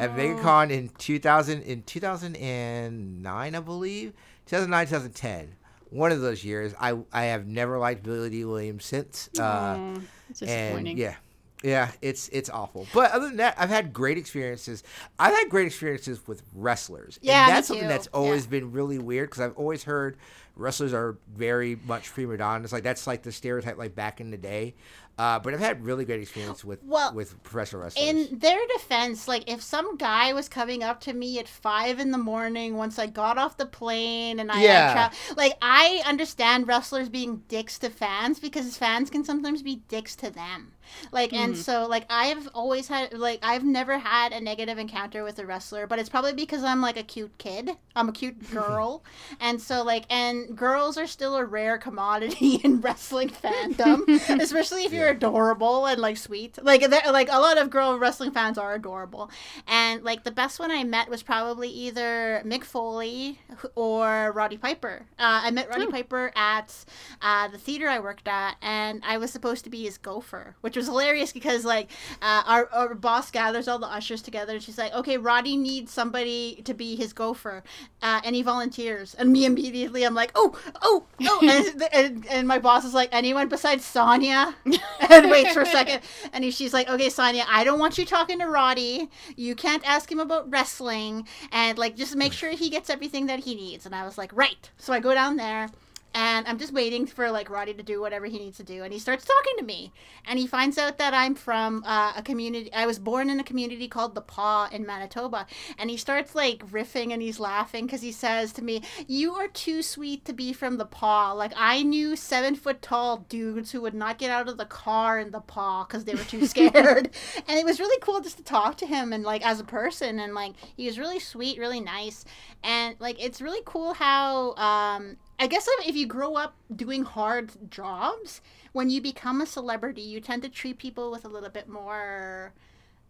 at MegaCon in 2000 in 2009, I believe. 2009, 2010. One of those years. I I have never liked Billy Dee Williams since. Uh, it's and disappointing. yeah, yeah, it's it's awful. But other than that, I've had great experiences. I've had great experiences with wrestlers. Yeah, and that's something that's always Yeah. been really weird because I've always heard wrestlers are very much prima donnas. Like that's like the stereotype, like back in the day. Uh, but I've had really great experience with Well, with professional wrestlers. In their defense, like if some guy was coming up to me at five in the morning once I got off the plane and I Yeah. had tra- like I understand wrestlers being dicks to fans because fans can sometimes be dicks to them. Like and so like I've always had like I've never had a negative encounter with a wrestler, but it's probably because I'm like a cute kid. I'm a cute girl. and so like and girls are still a rare commodity in wrestling fandom, especially if you're adorable and like sweet. Like they're- like a lot of girl wrestling fans are adorable. And like the best one I met was probably either Mick Foley or Roddy Piper. Uh, I met Roddy Oh. Piper at uh, the theater I worked at, and I was supposed to be his gopher, which was hilarious because like uh, our, our boss gathers all the ushers together, and she's like, "Okay, Roddy needs somebody to be his gopher. Uh, any volunteers?" And me immediately, I'm like, "Oh, oh, oh!" and, and, and my boss is like, "Anyone besides Sonia?" and waits for a second, and she's like, "Okay, Sonia, I don't want you talking to Roddy. You can't ask him about wrestling, and like just make sure he gets everything that he needs." And I was like, "Right." So I go down there. And I'm just waiting for like Roddy to do whatever he needs to do, and he starts talking to me, and he finds out that I'm from uh, a community. I was born in a community called the Pas in Manitoba, and he starts like riffing and he's laughing because he says to me, "You are too sweet to be from the Pas. Like I knew seven foot tall dudes who would not get out of the car in the Pas because they were too scared." and it was really cool just to talk to him and like as a person, and like he was really sweet, really nice, and like it's really cool how um I guess if you grow up doing hard jobs, when you become a celebrity, you tend to treat people with a little bit more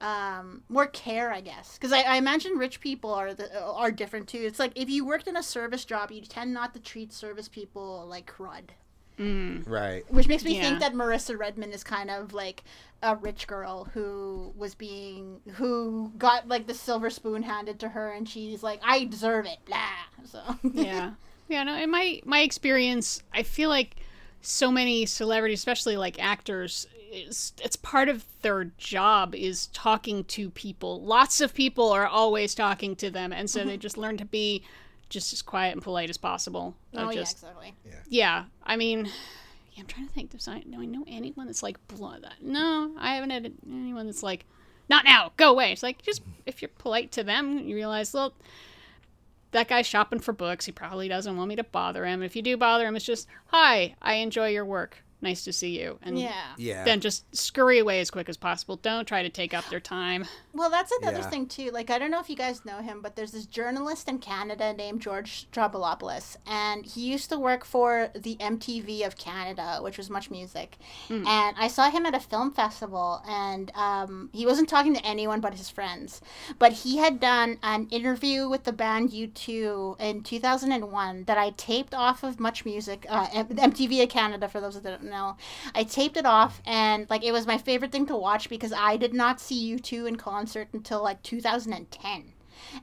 um more care i guess. Because I, I imagine rich people are the are different too. It's like if you worked in a service job you tend not to treat service people like crud. Right. which makes me Yeah. think that Marissa Redman is kind of like a rich girl who was being who got like the silver spoon handed to her and she's like I deserve it blah so. Yeah yeah no in my my experience i feel like so many celebrities especially like actors it's, it's part of their job is talking to people. Lots of people are always talking to them and so they mm-hmm. just learn to be just as quiet and polite as possible. Oh yeah exactly. Yeah. Yeah, i mean yeah, i'm trying to think does I, do I know anyone that's like blunt that no i haven't had anyone that's like not now go away. It's like just if you're polite to them you realize well that guy's shopping for books. He probably doesn't want me to bother him. If you do bother him, it's just, hi, I enjoy your work. Nice to see you. And yeah Yeah. then just scurry away as quick as possible. Don't try to take up their time. Well, that's another Yeah. thing too. Like, I don't know if you guys know him, but there's this journalist in Canada named George Stroumboulopoulos, and he used to work for the MTV of Canada, which was Much Music. And I saw him at a film festival, and um, he wasn't talking to anyone but his friends. But he had done an interview with the band U2 in 2001 that I taped off of Much Music, uh, M- MTV of Canada. For those that don't I taped it off, and like it was my favorite thing to watch because I did not see U2 in concert until like 2010.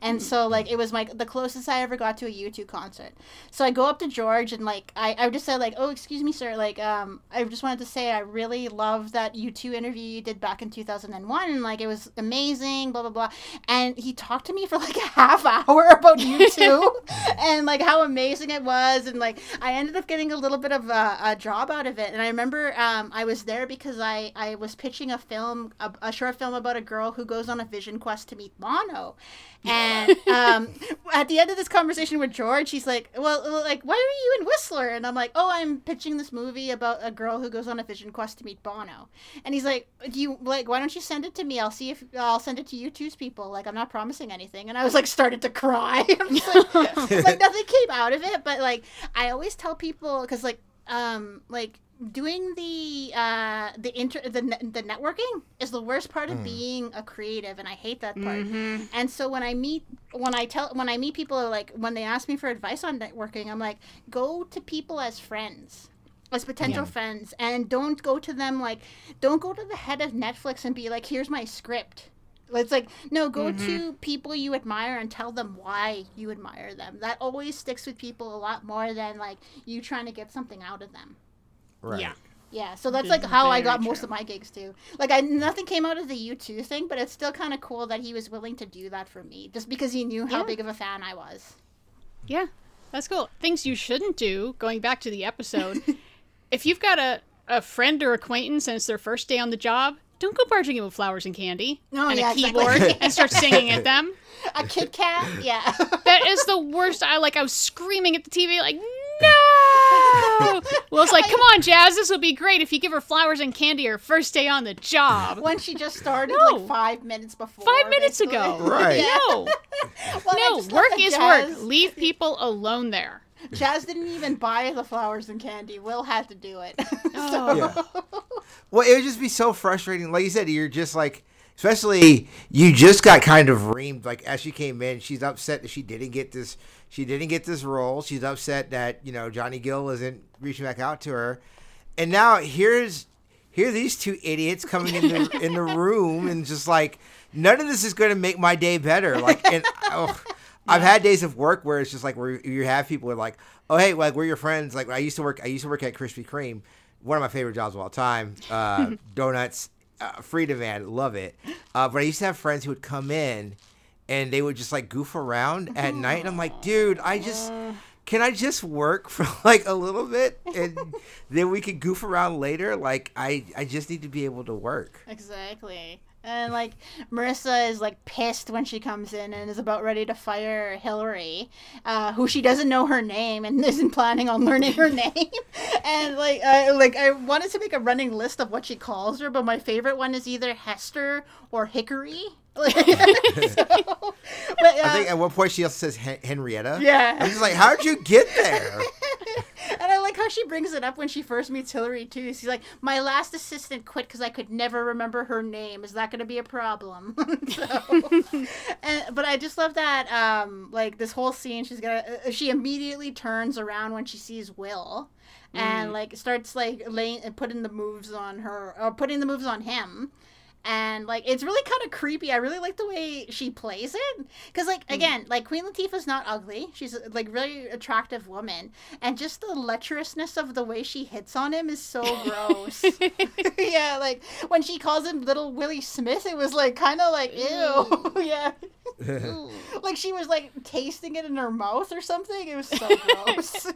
And so like it was like the closest I ever got to a U2 concert. So I go up to George and like I, I just said like, oh excuse me sir, like um I just wanted to say I really love that U2 interview you did back in 2001 and like it was amazing, blah blah blah. And he talked to me for like a half hour about U2 and like how amazing it was and like I ended up getting a little bit of a, a job out of it. And I remember um I was there because I I was pitching a film a, a short film about a girl who goes on a vision quest to meet Bono. And um, at the end of this conversation with George, he's like, "Well, like, why are you in Whistler?" And I'm like, "Oh, I'm pitching this movie about a girl who goes on a vision quest to meet Bono." And he's like, "Do you like? Why don't you send it to me? I'll see if I'll send it to U2's people. Like, I'm not promising anything." And I was like, started to cry. I'm just like, like nothing came out of it, but like I always tell people because like um like doing the uh the inter the, the networking is the worst part of mm. being a creative and i hate that part. Mm-hmm. And so when i meet when i tell when i meet people like when they ask me for advice on networking i'm like go to people as friends as potential Yeah. friends and don't go to them like don't go to the head of netflix and be like here's my script. It's like no go to mm-hmm. people you admire and tell them why you admire them. That always sticks with people a lot more than like you trying to get something out of them Right. Yeah. yeah, so that's like how I got true. most of my gigs too. Like I nothing came out of the U2 thing, but it's still kind of cool that he was willing to do that for me, just because he knew how Yeah. big of a fan I was. Yeah, that's cool. Things you shouldn't do, going back to the episode, if you've got a, a friend or acquaintance and it's their first day on the job, don't go barging in with flowers and candy Oh, and yeah, a exactly. keyboard and start singing at them. A Kit Kat, yeah. That is the worst. I like. I was screaming at the TV like, no. Well, it's like, come on, Jazz. This will be great if you give her flowers and candy her first day on the job. when she just started No. like five minutes before. Five minutes basically. ago. Right. No, Well, no. Work is Jazz, work. Leave people alone there. Jazz didn't even buy the flowers and candy. Will had to do it. Oh. Yeah. Well, it would just be so frustrating. Like you said, you're just like, especially you just got kind of reamed. Like as she came in, she's upset that she didn't get this. She didn't get this role. She's upset that you know Johnny Gill isn't reaching back out to her. And now here's here are these two idiots coming in the in the room and just like none of this is going to make my day better. Like and oh, I've had days of work where it's just like where you have people who are like, oh hey, like we're your friends. Like I used to work. I used to work at Krispy Kreme, one of my favorite jobs of all time. Uh, donuts, uh, free demand, love it. Uh, but I used to have friends who would come in and they would just like goof around at night, and I'm like, dude, I just. Can I just work for like a little bit and then we could goof around later? Like I, I just need to be able to work. Exactly. And like Marissa is like pissed when she comes in and is about ready to fire Hillary, uh, who she doesn't know her name and isn't planning on learning her name. and like, I like I wanted to make a running list of what she calls her, but my favorite one is either Hester or Hickory. So, but, I uh, think at one point she also says Hen- Henrietta. Yeah. I'm just like, how'd you get there? and I like how she brings it up when she first meets Hillary too. She's like, "My last assistant quit because I could never remember her name. Is that going to be a problem?" so, and, but I just love that, um, like this whole scene. She's gonna, uh, she immediately turns around when she sees Will, and like starts like laying and putting the moves on her, or putting the moves on him. And like it's really kind of creepy. I really like the way she plays it because, like, mm. again, like Queen Latifah's not ugly. She's like really attractive woman, and just the lecherousness of the way she hits on him is so gross. yeah, like when she calls him Little Willie Smith, it was like kind of like ew. Mm. yeah, like she was like tasting it in her mouth or something. It was so gross.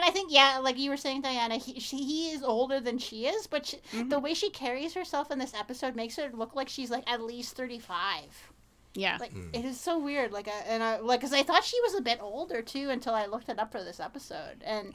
And I think yeah, like you were saying, Diana, he, she, he is older than she is, but she, the way she carries herself in this episode makes her look like she's like at least thirty five. Yeah. Like it is so weird. Like, I, and I like, cause I thought she was a bit older too until I looked it up for this episode. And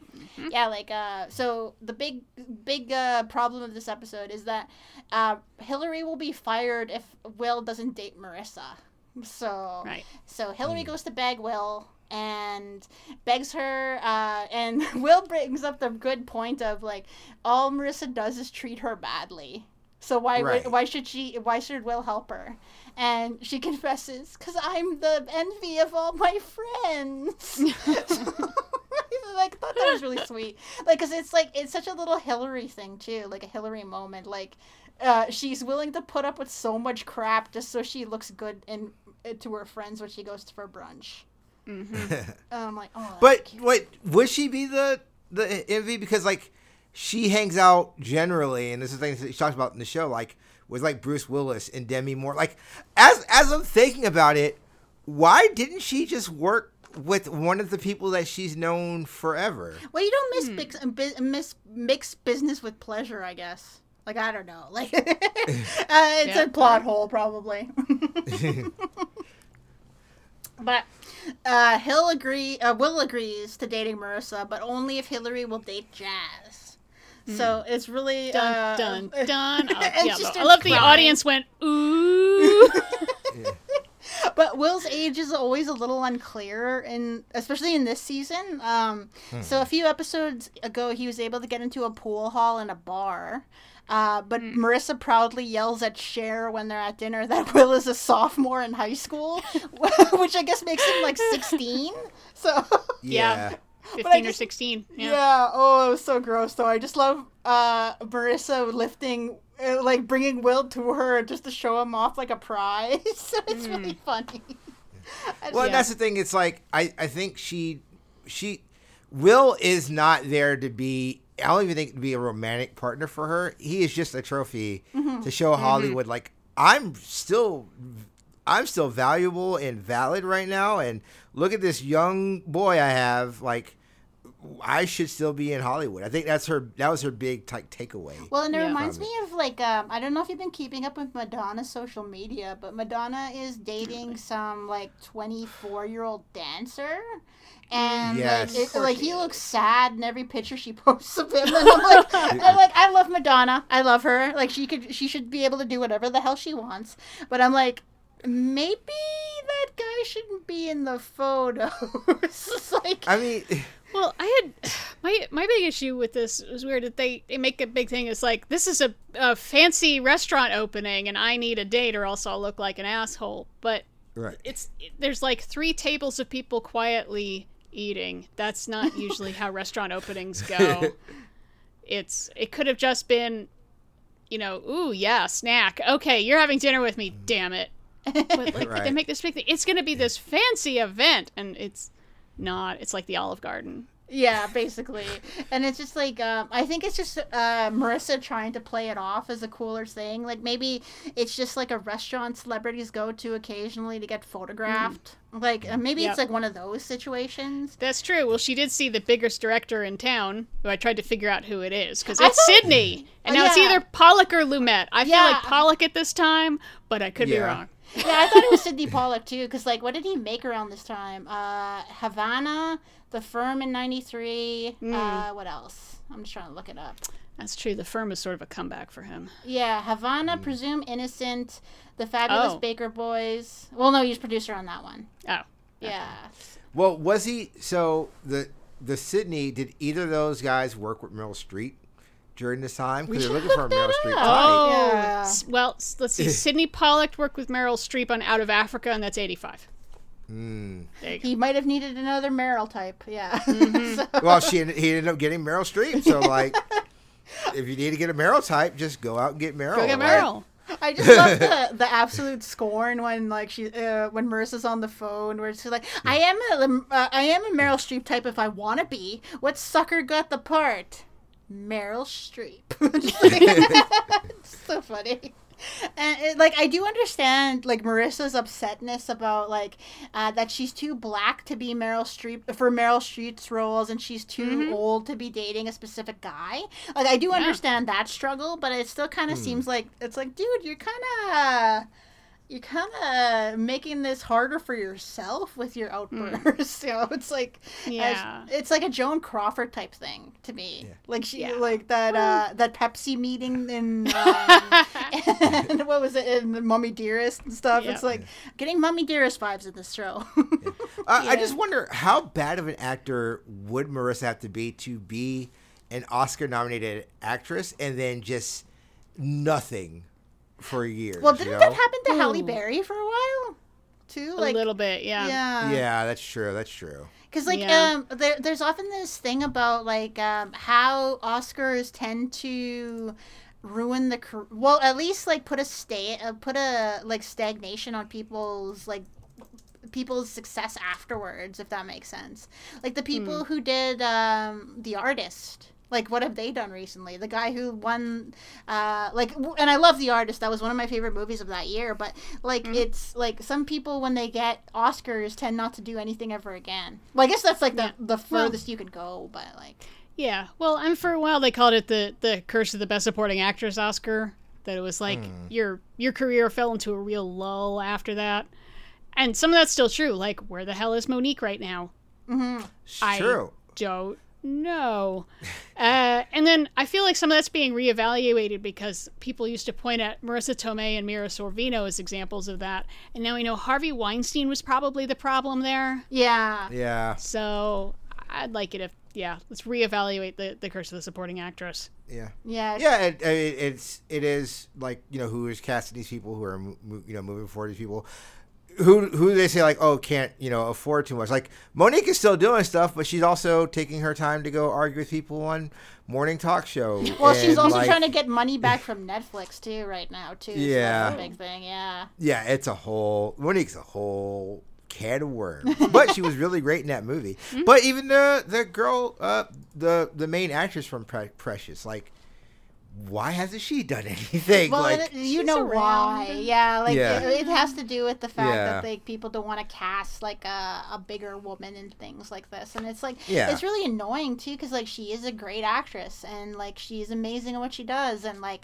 yeah, like, uh, so the big, big uh, problem of this episode is that uh, Hillary will be fired if Will doesn't date Marissa. So Right. so Hillary goes to beg Will and begs her, uh, and Will brings up the good point of like all Marissa does is treat her badly. So why Right. why should she why should Will help her? And she confesses, "Cause I'm the envy of all my friends." like, I thought that was really sweet. Like, cause it's like it's such a little Hillary thing too, like a Hillary moment. Like, uh, she's willing to put up with so much crap just so she looks good in to her friends when she goes for brunch. Mm-hmm. I'm like, oh. But wait, would she be the the envy because like she hangs out generally, and this is the thing that she talks about in the show, like with like Bruce Willis and Demi Moore. Like as as I'm thinking about it, why didn't she just work with one of the people that she's known forever? well, you don't miss mix, bu- miss mix business with pleasure, I guess. Like I don't know, like uh, it's Yeah. a plot hole probably. but uh, Hill agree. Uh, Will agrees to dating Marissa, but only if Hillary will date Jazz. So it's really done, uh, done. dun. Oh, it's yeah, just I love the audience went ooh. But Will's age is always a little unclear, and especially in this season. Um, So a few episodes ago, he was able to get into a pool hall and a bar. Uh, but Marissa proudly yells at Cher when they're at dinner that Will is a sophomore in high school, which I guess makes him like 16. So, Yeah. I Fifteen or sixteen. yeah. Yeah. oh, it was so gross though. I just love uh, Marissa lifting, uh, like bringing Will to her just to show him off like a prize. so it's really funny. I Well, just- that's the thing. It's like I, I think she she Will is not there to be. I don't even think to be a romantic partner for her. He is just a trophy Mm-hmm. to show Hollywood like I'm still I'm still valuable and valid right now. And look at this young boy I have. Like I should still be in Hollywood. I think that's her. That was her big like takeaway. Well, and it Yeah. reminds me of like um, I don't know if you've been keeping up with Madonna's social media, but Madonna is dating some like twenty four year old dancer. And Yes. like, it, like he is. looks sad in every picture she posts of him, and I'm like, I'm like, I love Madonna, I love her. Like she could, she should be able to do whatever the hell she wants. But I'm like, maybe that guy shouldn't be in the photos. like, I mean, Well, I had my my big issue with this was weird that they, they make a big thing. It's like this is a, a fancy restaurant opening, and I need a date, or else I'll look like an asshole. But right. it's there's like three tables of people quietly eating. That's not usually how restaurant openings go. It's it could have just been, you know, ooh yeah, snack. Okay, you're having dinner with me. Mm. Damn it. But like they make this big thing. It's gonna be this fancy event, and it's not. It's like the Olive Garden. Yeah, basically. And it's just like um, I think it's just uh, Marissa trying to play it off as a cooler thing. Like maybe it's just like a restaurant celebrities go to occasionally to get photographed. Like uh, maybe Yep. it's like one of those situations. That's true. Well, she did see the biggest director in town, who I tried to figure out who it is because it's thought- Sidney, and Oh, now it's either Pollack or Lumet. I feel like Pollack at this time, but I could be wrong. Yeah, I thought it was Sidney Pollack too. Because like, what did he make around this time? Uh, Havana, The Firm in '93. Uh, what else? I'm just trying to look it up. That's true. The firm is sort of a comeback for him. Yeah, Havana, Presume Innocent, The Fabulous Oh. Baker Boys. Well, no, he was producer on that one. Oh, Yeah. Well, was he so the the Sidney? Did either of those guys work with Meryl Streep during this time? Because We they're looking for a Meryl that Streep type. Oh, Yeah. s- well, s- let's see. Sidney Pollack worked with Meryl Streep on Out of Africa, and that's 85. Mm. There you go. He might have needed another Meryl type. Yeah. So- Well, she ended- he ended up getting Meryl Streep. So like, if you need to get a Meryl type, just go out and get Meryl. Go get like- Meryl. I just love the, the absolute scorn when like she uh, when Marissa's on the phone where she's like, I am a uh, I am a Meryl Streep type if I want to be. What sucker got the part? Meryl Streep. Just like- it's so funny. And it, like I do understand like Marissa's upsetness about like uh, that she's too black to be Meryl Streep for Meryl Streep's roles and she's too old to be dating a specific guy. Like I do understand that struggle, but it still kind of seems like it's like, dude, you're kind of you're kind of making this harder for yourself with your outbursts. you know, it's like Yeah. it's like a Joan Crawford type thing to me. Like she Yeah. like that uh that Pepsi meeting in um, and what was it in the Mummy Dearest and stuff. Yeah. It's like getting Mummy Dearest vibes in this show. Uh, I just wonder how bad of an actor would Marissa have to be to be an Oscar-nominated actress and then just nothing for years. well, didn't know? that happen to Halle Ooh. Berry for a while? Too like, A little bit, yeah. yeah. Yeah, that's true. That's true. Because like Yeah. um, there, there's often this thing about like um, how Oscars tend to ruin the well at least like put a stay uh, put a like stagnation on people's like people's success afterwards if that makes sense like the people who did um the artist like what have they done recently the guy who won uh like and i love the artist that was one of my favorite movies of that year but like mm-hmm. it's like some people when they get oscars tend not to do anything ever again well i guess that's like the the Well- furthest you could go but like Yeah. Well, and for a while they called it the the curse of the best supporting actress Oscar. That it was like hmm. your your career fell into a real lull after that. And some of that's still true. Like, where the hell is Mo'Nique right now? Mm-hmm. It's I true. don't know. uh, and then I feel like some of that's being reevaluated because people used to point at Marisa Tomei and Mira Sorvino as examples of that. And now we know Harvey Weinstein was probably the problem there. yeah Yeah, So I'd like it if, yeah, let's reevaluate the, the curse of the supporting actress. yeah. yeah Yeah, it, it, it's it is like you know who is casting these people who are mo- mo- you know moving forward these people who who they say like oh can't you know afford too much like Mo'Nique is still doing stuff but she's also taking her time to go argue with people on morning talk show. Well, she's also like, trying to get money back from Netflix too right now too. so Yeah. a big thing. Yeah. yeah it's a whole Mo'Nique's a whole can of worms but she was really great in that movie. But even the the girl uh the the main actress from Pre- Precious like why hasn't she done anything Well, like it- you know around. why? Yeah, like Yeah. It, it has to do with the fact Yeah. that like people don't want to cast like a, a bigger woman in things like this, and it's like Yeah. it's really annoying too because like she is a great actress and like she's amazing at what she does, and like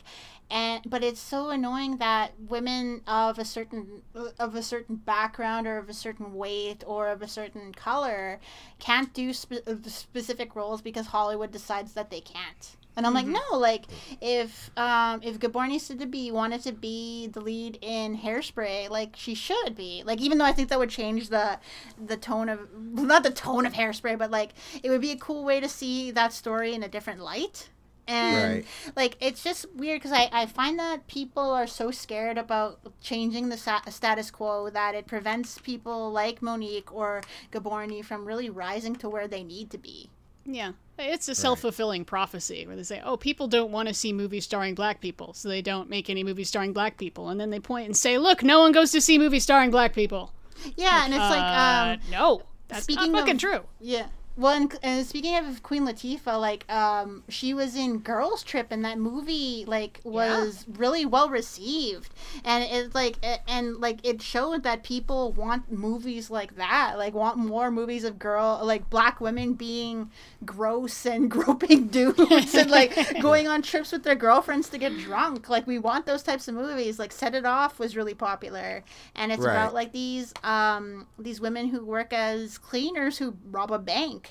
and but it's so annoying that women of a certain of a certain background or of a certain weight or of a certain color can't do spe- specific roles because Hollywood decides that they can't. And I'm like, no, like if um if Gabourey Sidibe wanted to be the lead in Hairspray, like she should be. Like even though I think that would change the the tone of not the tone of Hairspray, but like it would be a cool way to see that story in a different light. And Right. like it's just weird because I, I find that people are so scared about changing the sa- status quo that it prevents people like Mo'Nique or Gaborni from really rising to where they need to be. Yeah. It's a self fulfilling prophecy where they say, oh, people don't want to see movies starring black people, so they don't make any movies starring black people. And then they point and say, look, no one goes to see movies starring black people. Yeah, and it's like Uh, um no, that's speaking not fucking of- true. Yeah. Well, and, and speaking of Queen Latifah, like, um, she was in Girls Trip, and that movie, like, was really well received, and it's like, a- and like, it showed that people want movies like that, like, want more movies of girl, like, black women being gross and groping dudes, and like going on trips with their girlfriends to get drunk. Like, we want those types of movies. Like, Set It Off was really popular, and it's Right. about like these, um, these women who work as cleaners who rob a bank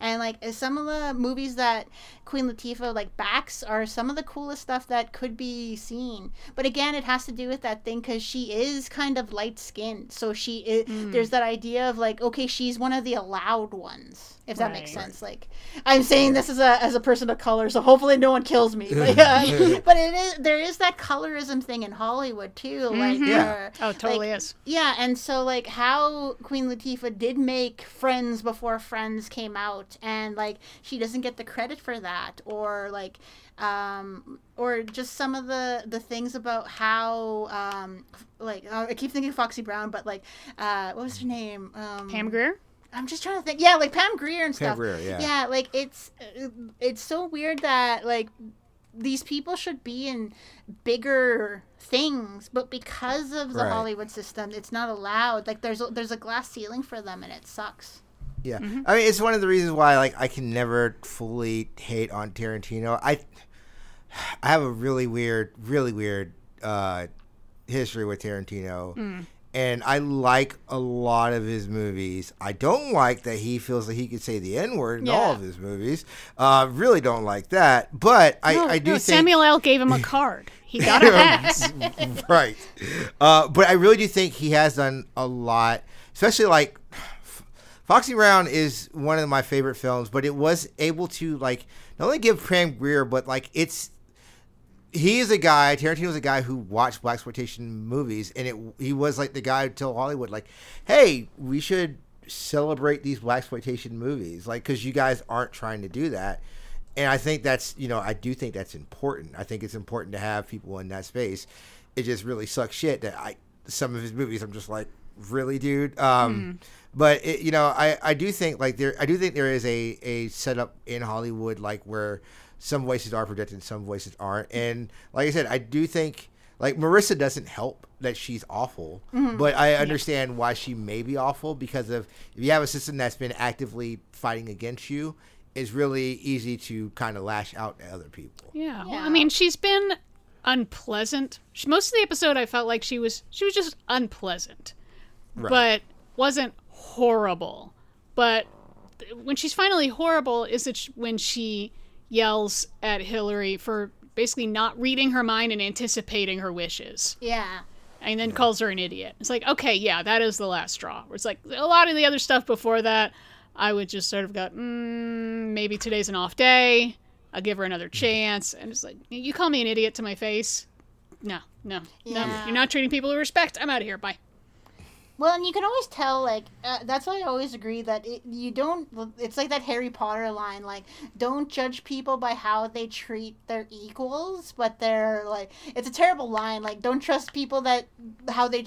and like some of the movies that Queen Latifah like backs are some of the coolest stuff that could be seen. But again, it has to do with that thing because she is kind of light skinned, so she i there's that idea of like okay, she's one of the allowed ones. If that makes sense, like I'm saying this as a as a person of color, so hopefully no one kills me. But, yeah, but it is there is that colorism thing in Hollywood too, like Mhm. Yeah. Oh, totally like, is. yeah, and so like how Queen Latifah did make Friends before Friends came out, and like she doesn't get the credit for that, or like, um, or just some of the the things about how um, like uh, I keep thinking Foxy Brown, but like, uh, what was her name? Um, Pam Grier? I'm just trying to think. Yeah, like Pam Grier and stuff. Grier, yeah. Yeah, like it's uh, it's so weird that like these people should be in bigger things, but because of the Right. Hollywood system, it's not allowed. Like there's a, there's a glass ceiling for them, and it sucks. Yeah, I mean, it's one of the reasons why like I can never fully hate on Tarantino. I I have a really weird, really weird uh, history with Tarantino, and I like a lot of his movies. I don't like that he feels that he could say the N word in all of his movies. Uh, really don't like that. But I, No, I do no, think Samuel L. gave him a card. He got a pass. right. Uh, but I really do think he has done a lot, especially like Foxy Brown is one of my favorite films, but it was able to like not only give Pam Grier, but like it's he is a guy. Tarantino is a guy who watched black exploitation movies, and it he was like the guy who told Hollywood like, "Hey, we should celebrate these black exploitation movies, like because you guys aren't trying to do that." and I think that's you know I do think that's important. I think it's important to have people in that space. It just really sucks shit that I some of his movies I'm just like really dude. Um, But it, you know I I do think like there I do think there is a a setup in Hollywood like where some voices are projected, and some voices aren't, and like I said I do think like Marissa doesn't help that she's awful, mm-hmm. but I understand why she may be awful because of if you have a system that's been actively fighting against you, it's really easy to kind of lash out at other people. Yeah. Well, I mean, she's been unpleasant. She, most of the episode, I felt like she was she was just unpleasant, but wasn't horrible. But when she's finally horrible, is it when she yells at Hillary for basically not reading her mind and anticipating her wishes, Yeah. and then calls her an idiot. It's like, okay, yeah, that is the last straw. Where it's like a lot of the other stuff before that, I would just sort of go, mm, maybe today's an off day. I'll give her another chance. And it's like, you call me an idiot to my face? No, no, no. You're not treating people with respect. I'm out of here. Bye. Well, and you can always tell, like, uh, that's why I always agree that it, you don't, it's like that Harry Potter line, like, don't judge people by how they treat their equals, but they're, like, it's a terrible line. Like, don't trust people that, how they,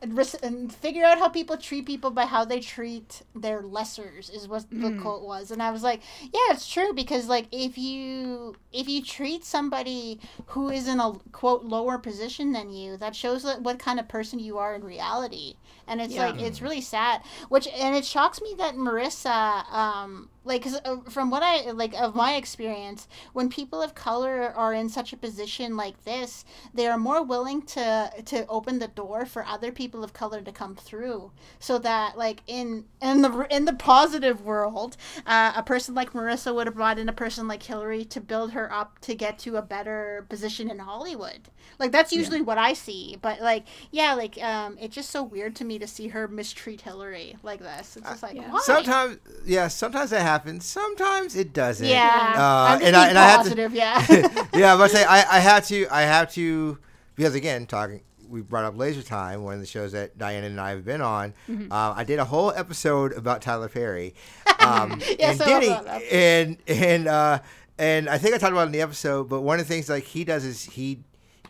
and res- and figure out how people treat people by how they treat their lessers, is what the quote was. And I was like, yeah, it's true, because, like, if you, if you treat somebody who is in a, quote, lower position than you, that shows what kind of person you are in reality and it's Yeah. like it's really sad which and it shocks me that marissa um like cause, uh, from what i like of my experience when people of color are in such a position like this they are more willing to to open the door for other people of color to come through so that like in in the in the positive world uh, a person like marissa would have brought in a person like hillary to build her up to get to a better position in hollywood like that's usually what i see but like yeah like um it's just so weird to me to see her mistreat hillary like this it's just like Yeah. why? Sometimes, yeah, sometimes that happens. Sometimes it doesn't. yeah Uh, I'm just and I being and I have to, positive yeah yeah, but say I, I have to I have to because again talking we brought up Laser Time, one of the shows that Diana and I have been on. Mm-hmm. Uh, I did a whole episode about Tyler Perry, um, Yes, and I love Denny, that and and uh, and I think I talked about it in the episode. But one of the things like he does is he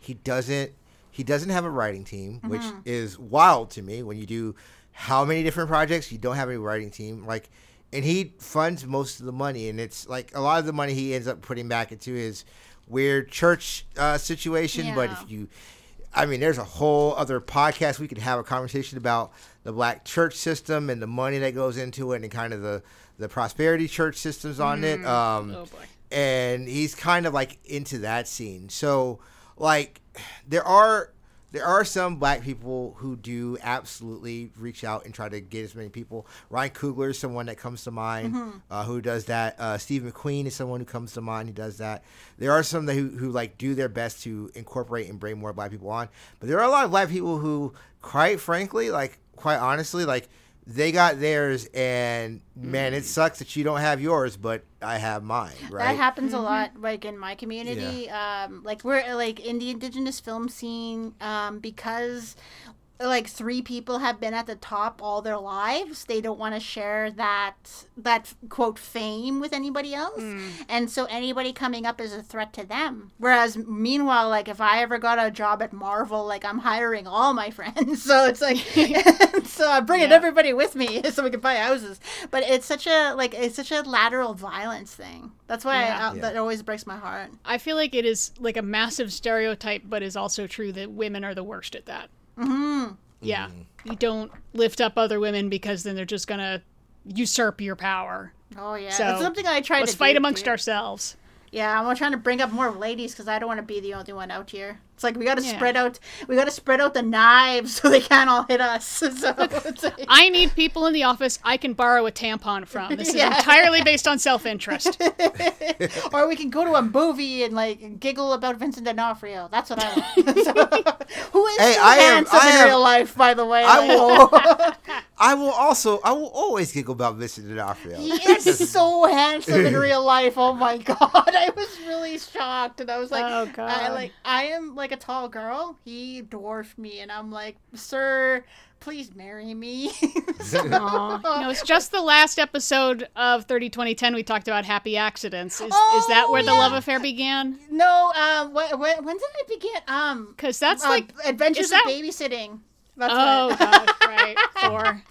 he doesn't he doesn't have a writing team, which Mm-hmm. is wild to me when you do how many different projects you don't have a writing team like and he funds most of the money and it's like a lot of the money he ends up putting back into his weird church uh, situation but if you i mean there's a whole other podcast we could have a conversation about the black church system and the money that goes into it and kind of the the prosperity church systems on it um Oh, boy. and he's kind of like into that scene. So like there are there are some black people who do absolutely reach out and try to get as many people. Ryan Coogler is someone that comes to mind uh, who does that. Uh, Steve McQueen is someone who comes to mind who does that. There are some that who, who like do their best to incorporate and bring more black people on, but there are a lot of black people who, quite frankly, like quite honestly, like they got theirs, and man, it sucks that you don't have yours, but I have mine. Right? That happens a lot, like in my community. Um, like we're like in the indigenous film scene, um, because like three people have been at the top all their lives. They don't want to share that that quote fame with anybody else, and so anybody coming up is a threat to them. Whereas meanwhile, like if I ever got a job at Marvel, like I'm hiring all my friends, so it's like so I'm bringing Yeah. everybody with me so we can buy houses. But it's such a like it's such a lateral violence thing. That's why Yeah. I, uh, Yeah. that always breaks my heart. I feel like it is like a massive stereotype, but is also true that women are the worst at that. Mm-hmm. Yeah. You don't lift up other women because then they're just going to usurp your power. Oh yeah, So, it's something I try to fight do, amongst too. ourselves. Yeah, I'm trying to bring up more ladies because I don't want to be the only one out here. It's like we got to Yeah. spread out. We got to spread out the knives so they can't all hit us. So like, I need people in the office I can borrow a tampon from. This is Yeah. entirely based on self interest. or we can go to a movie and like giggle about Vincent D'Onofrio. That's what I want. So- who is Hey, so I am- handsome I in am- real life, by the way? I Like, will. I will also, I will always giggle about Vincent D'Onofrio. He is so handsome in real life. Oh my god, I was really shocked, and I was like, Oh, I God. like I am like a tall girl. He dwarfed me, and I'm like, sir, please marry me. Aw. No, it's just the last episode of 30 2010 we talked about happy accidents. Is, is that Oh, where the love affair began? no, um, when, when, when did it begin? Um, Because that's uh, like. Adventures that- of Babysitting. That's Oh, what- gosh, right. Four. I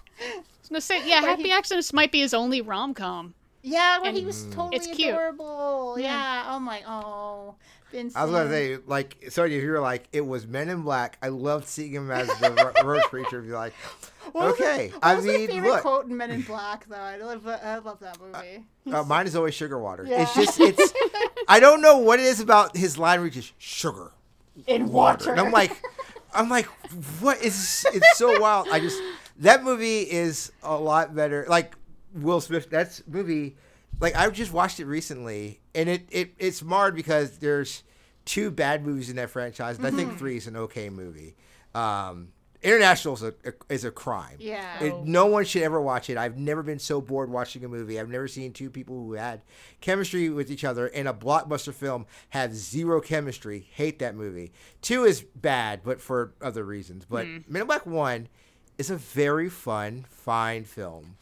was gonna say, yeah, Where Happy he- Accidents might be his only rom com. yeah, when And he was totally it's cute. adorable. Yeah. Yeah. Oh my. Oh. Vincent. I was gonna say, like, sorry if you were like, it was Men in Black. I loved seeing him as the ro- roach creature. Be like, What was okay, my- what I was my mean, favorite look. quote in Men in Black though. I love, I love that movie. Uh, mine is always sugar water. Yeah. It's just, it's. I don't know what it is about his line reaches sugar in water, water. and I'm like, I'm like, what is? It's so wild. I just that movie is a lot better. Like Will Smith, that's movie. Like I just watched it recently, and it, it it's marred because there's two bad movies in that franchise, and I Mm-hmm. think three is an okay movie. Um, International is a, is a crime. Yeah. It- no one should ever watch it. I've never been so bored watching a movie. I've never seen two people who had chemistry with each other in a blockbuster film have zero chemistry. Hate that movie. Two is bad, but for other reasons. But Men in Black One is a very fun, fine film,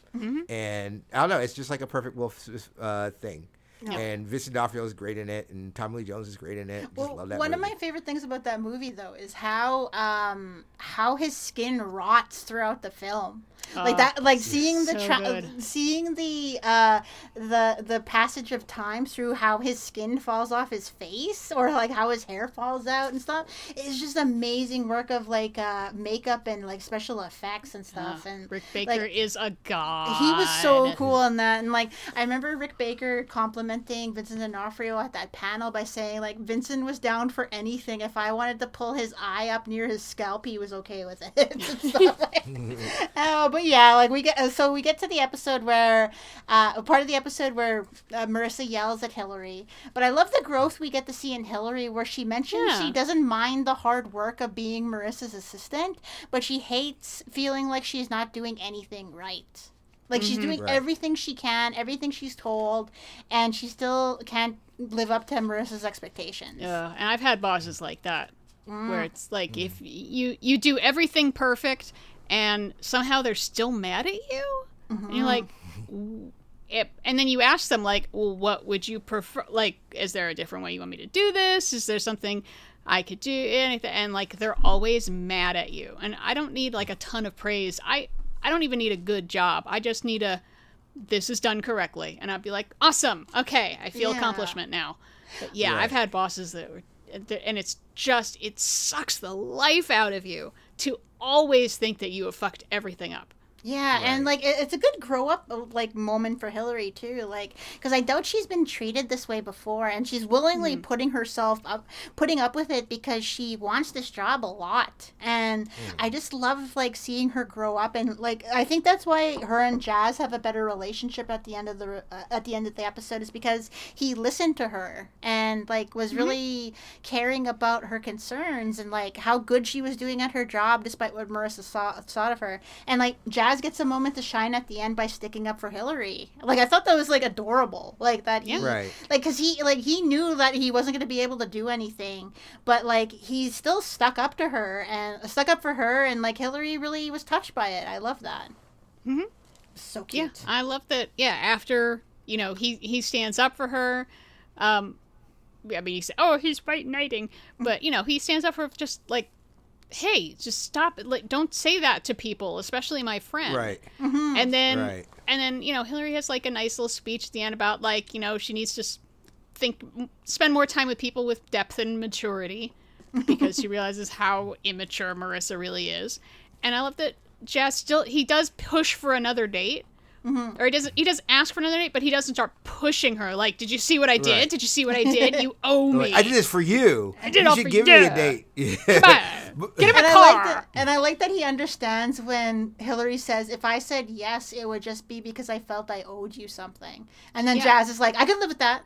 and I don't know. It's just like a perfect Wolf uh, thing. And Vincent D'Onofrio is great in it, and Tommy Lee Jones is great in it. Just Well, love that one of my favorite things about that movie though is how um how his skin rots throughout the film. Like Oh, that like seeing the so tra- seeing the uh the the passage of time through how his skin falls off his face or like how his hair falls out and stuff it's just amazing work of like uh makeup and like special effects and stuff and Rick Baker like, is a god. he was so cool in that, and like I remember Rick Baker complimenting Vincent D'Onofrio at that panel by saying like Vincent was down for anything. If I wanted to pull his eye up near his scalp, he was okay with it. and stuff like- uh, but yeah, like we get uh, so we get to the episode where uh, part of the episode where uh, Marissa yells at Hillary. But I love the growth we get to see in Hillary, where she mentions Yeah. she doesn't mind the hard work of being Marissa's assistant, but she hates feeling like she's not doing anything right. Like she's doing Right. everything she can, everything she's told, and she still can't live up to Marissa's expectations. Yeah, and I've had bosses like that, Mm. where it's like if you you do everything perfect, and somehow they're still mad at you, and you're like, mm-hmm. it, and then you ask them like, well, what would you prefer? Like, is there a different way you want me to do this? Is there something I could do? Anything? And like, they're always mad at you, and I don't need like a ton of praise. I I don't even need a good job. I just need a this is done correctly, and I'd be like, awesome, okay, I feel Yeah. accomplishment now. But yeah, Right. I've had bosses that were, and it's just it sucks the life out of you to always think that you have fucked everything up. Yeah, and like it, it's a good grow up uh, like moment for Hillary too, like because I doubt she's been treated this way before, and she's willingly putting herself up, putting up with it because she wants this job a lot, and I just love like seeing her grow up, and like I think that's why her and Jazz have a better relationship at the end of the uh, at the end of the episode is because he listened to her and like was really caring about her concerns and like how good she was doing at her job despite what Marissa saw thought of her, and like Jazz gets a moment to shine at the end by sticking up for Hillary. Like I thought that was like adorable, like that. He, Yeah. Right. Like because he like he knew that he wasn't going to be able to do anything, but like he still stuck up to her and stuck up for her, and like Hillary really was touched by it. I love that. Mhm. So Yeah, cute. I love that. Yeah, after you know he he stands up for her. Um, I mean, you say, "Oh, he's white knighting," but you know he stands up for just like, "Hey, just stop it! Like, don't say that to people, especially my friend." Right. Mm-hmm. And then Right. and then you know Hillary has like a nice little speech at the end about like you know she needs to think spend more time with people with depth and maturity because she realizes how immature Marissa really is. And I love that Jazz still he does push for another date. Mm-hmm. Or he doesn't. He doesn't ask for another date, but he doesn't start pushing her. Like, did you see what I did? Right. Did you see what I did? You owe me. I did this for you. I did it you all should for give you. me a date. Come on, get him a And I car. like that, and I like that he understands when Hillary says, "If I said yes, it would just be because I felt I owed you something." And then Yeah. Jazz is like, "I can live with that."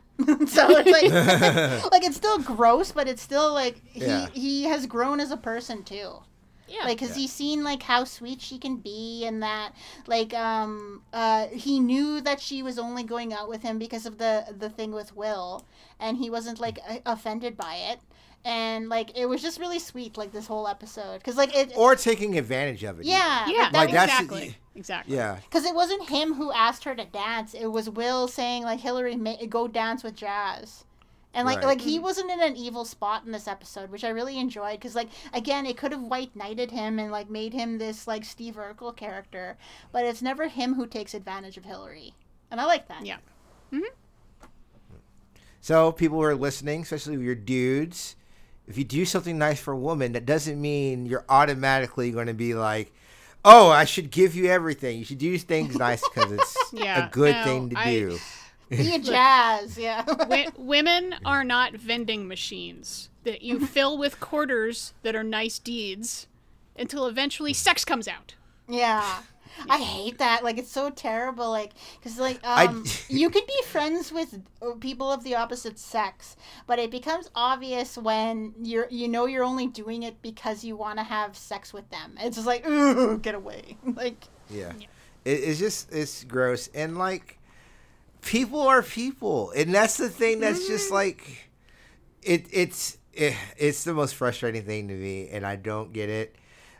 so it's like, like it's still gross, but it's still like he Yeah. he has grown as a person too. Yeah. like because Yeah. he's seen like how sweet she can be and that like um uh he knew that she was only going out with him because of the the thing with will and he wasn't like a- offended by it and like it was just really sweet like this whole episode because like it or taking advantage of it. yeah yeah, like, that Like, was- that's- exactly. exactly. Yeah. Because it wasn't him who asked her to dance. It was Will saying like Hillary, ma- go dance with Jazz. And like Right. like he mm. wasn't in an evil spot in this episode, which I really enjoyed. Because like again, it could have white knighted him and like made him this like Steve Urkel character, but it's never him who takes advantage of Hillary, and I like that. Yeah. Mm-hmm. So people who are listening, especially your dudes, if you do something nice for a woman, that doesn't mean you're automatically going to be like, "Oh, I should give you everything." You should do things nice because it's Yeah, a good no, thing to I- do. Be a Jazz, yeah. Wi- women are not vending machines that you fill with quarters that are nice deeds until eventually sex comes out. Yeah. I hate that. Like it's so terrible. Like because like I- um, you can be friends with uh, people of the opposite sex, but it becomes obvious when you're you know you're only doing it because you want to have sex with them. It's just like ooh, get away. Like Yeah. Yeah. It, it's just it's gross and like people are people and that's the thing that's just like it it's it, it's the most frustrating thing to me and I don't get it.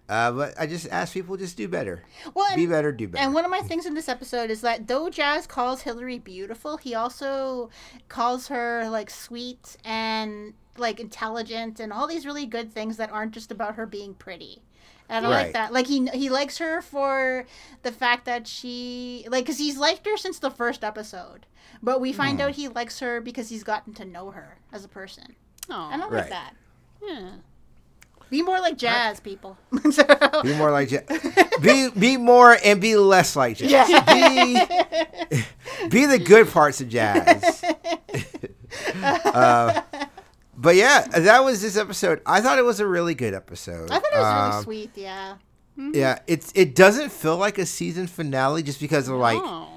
Uh, but I just ask people just do better. well, Be and, better, do better. and one of my things in this episode is that though Jazz calls Hillary beautiful, he also calls her like sweet and like intelligent and all these really good things that aren't just about her being pretty. And I Right. like that. Like he he likes her for the fact that she like because he's liked her since the first episode, but we find out he likes her because he's gotten to know her as a person. Oh, I don't Right. like that. yeah. Be more like Jazz, people. Be more like jazz. be be more and be less like jazz. Be, be the good parts of jazz. uh, but yeah, that was this episode. I thought it was a really good episode. I thought it was really Um, sweet. Yeah. Yeah, it's it doesn't feel like a season finale just because of like Oh.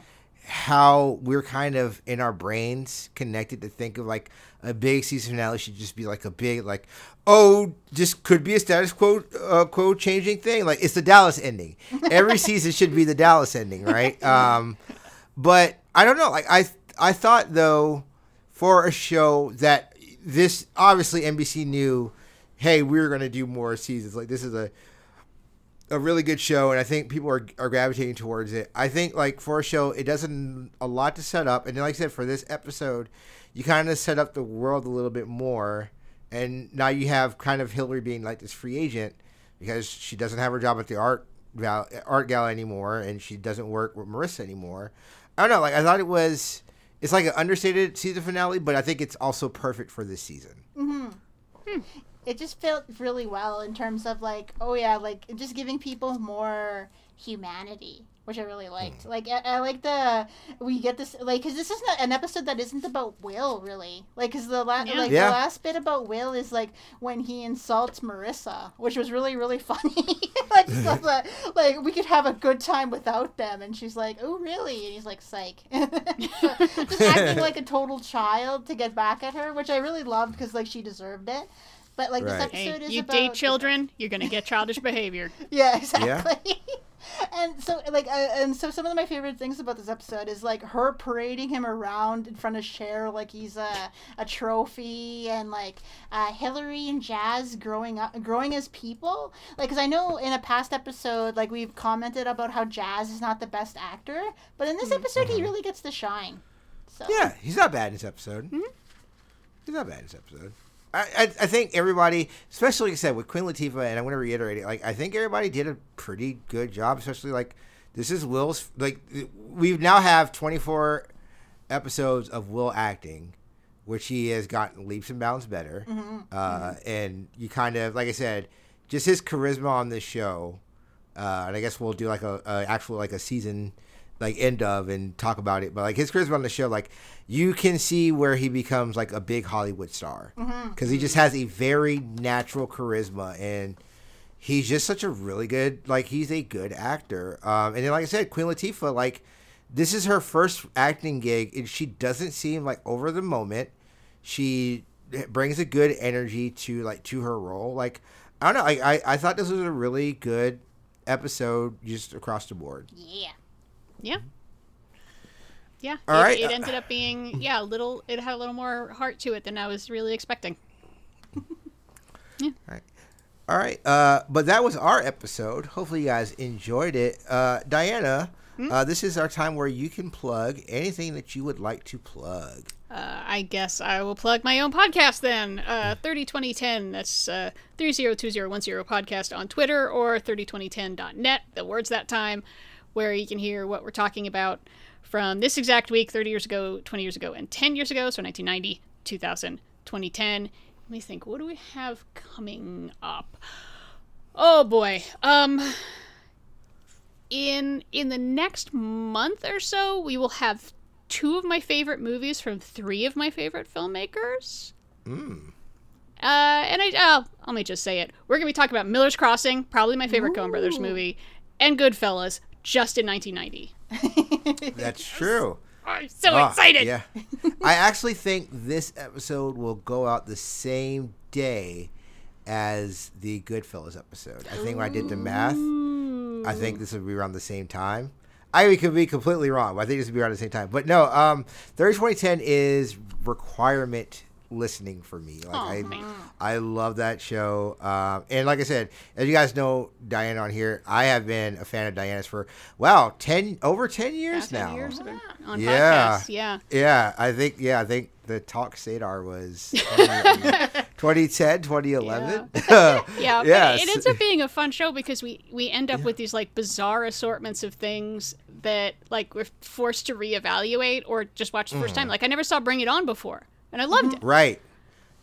how we're kind of in our brains connected to think of like a big season finale should just be like a big like oh just could be a status quo uh, quo changing thing like it's the Dallas ending. Every season should be the Dallas ending, right? Um, but I don't know. Like I I thought though for a show that this obviously NBC knew, hey, we're gonna do more seasons. Like this is a a really good show, and I think people are, are gravitating towards it. I think like for a show, it doesn't a lot to set up, and like I said, for this episode, you kind of set up the world a little bit more, and now you have kind of Hillary being like this free agent because she doesn't have her job at the art art gala anymore, and she doesn't work with Marissa anymore. I don't know. Like I thought it was. It's like an understated season finale, but I think it's also perfect for this season. Mm-hmm. Hmm. it just felt really well in terms of like oh yeah like just giving people more humanity which i really liked hmm. like I, I like the we get this like because this is not an episode that isn't about will really like because the last Yeah. like Yeah. the last bit about will is like when he insults marissa which was really really funny like stuff that like we could have a good time without them and she's like oh really and he's like psych just acting like a total child to get back at her which i really loved because like she deserved it but like Right. this Hey, episode is you about date children, you're gonna get childish behavior. yeah, exactly. And so, like, uh, and so, some of my favorite things about this episode is like her parading him around in front of Cher like he's a a trophy, and like uh, Hillary and Jazz growing up, growing as people. Like, because I know in a past episode, like we've commented about how Jazz is not the best actor, but in this episode, he really gets to shine. So Yeah, he's not bad in this episode. He's not bad in this episode. I, I, I think everybody, especially like I said with Queen Latifah, and I want to reiterate it. Like I think everybody did a pretty good job. Especially like this is Will's. Like we now have 24 episodes of Will acting, which he has gotten leaps and bounds better. Uh, And you kind of like I said, just his charisma on this show. Uh, and I guess we'll do like a, a actual like a season like end of and talk about it. But like his charisma on the show, like you can see where he becomes like a big Hollywood star because he just has a very natural charisma and he's just such a really good like he's a good actor. Um, and then like I said, Queen Latifah, like this is her first acting gig and she doesn't seem like over the moment. She brings a good energy to like to her role. Like I don't know. I I thought this was a really good episode just across the board. Yeah. Yeah. Yeah. All it, right. it ended up being yeah, a little it had a little more heart to it than I was really expecting. All right. Uh, but that was our episode. Hopefully, you guys enjoyed it. Uh, Diana, uh, this is our time where you can plug anything that you would like to plug. Uh, I guess I will plug my own podcast then. Uh, 302010, that's uh, 302010 podcast on Twitter or 302010.net, the words that time, where you can hear what we're talking about from this exact week, 30 years ago, 20 years ago, and 10 years ago, so 1990, 2000, 2010. Let me think, what do we have coming up? Oh boy. Um in in the next month or so, we will have two of my favorite movies from three of my favorite filmmakers. Mm. Uh, and I, uh, let me just say it. We're gonna be talking about Miller's Crossing, probably my favorite Coen Brothers movie, and Goodfellas, just in 1990. That's true. I'm so Ah, excited. Yeah. I actually think this episode will go out the same day as the Goodfellas episode. I think when I did the math, I think this will be around the same time. I could be completely wrong, I think this will be around the same time. But no, um, 30 2010 is requirement listening for me. Like Aw, I, thanks. I love that show. Um, and like I said, as you guys know, Diana on here, I have been a fan of Diana's for wow, ten over ten years 10 now. years on- on Yeah. podcasts. Yeah. Yeah, I think yeah, I think the Talk Radar was 20, 2010, 2011. Yeah, yeah, but it ends up being a fun show because we we end up with these like bizarre assortments of things that like we're forced to reevaluate or just watch the first Mm. time. Like I never saw Bring It On before, and I loved mm-hmm. it. right.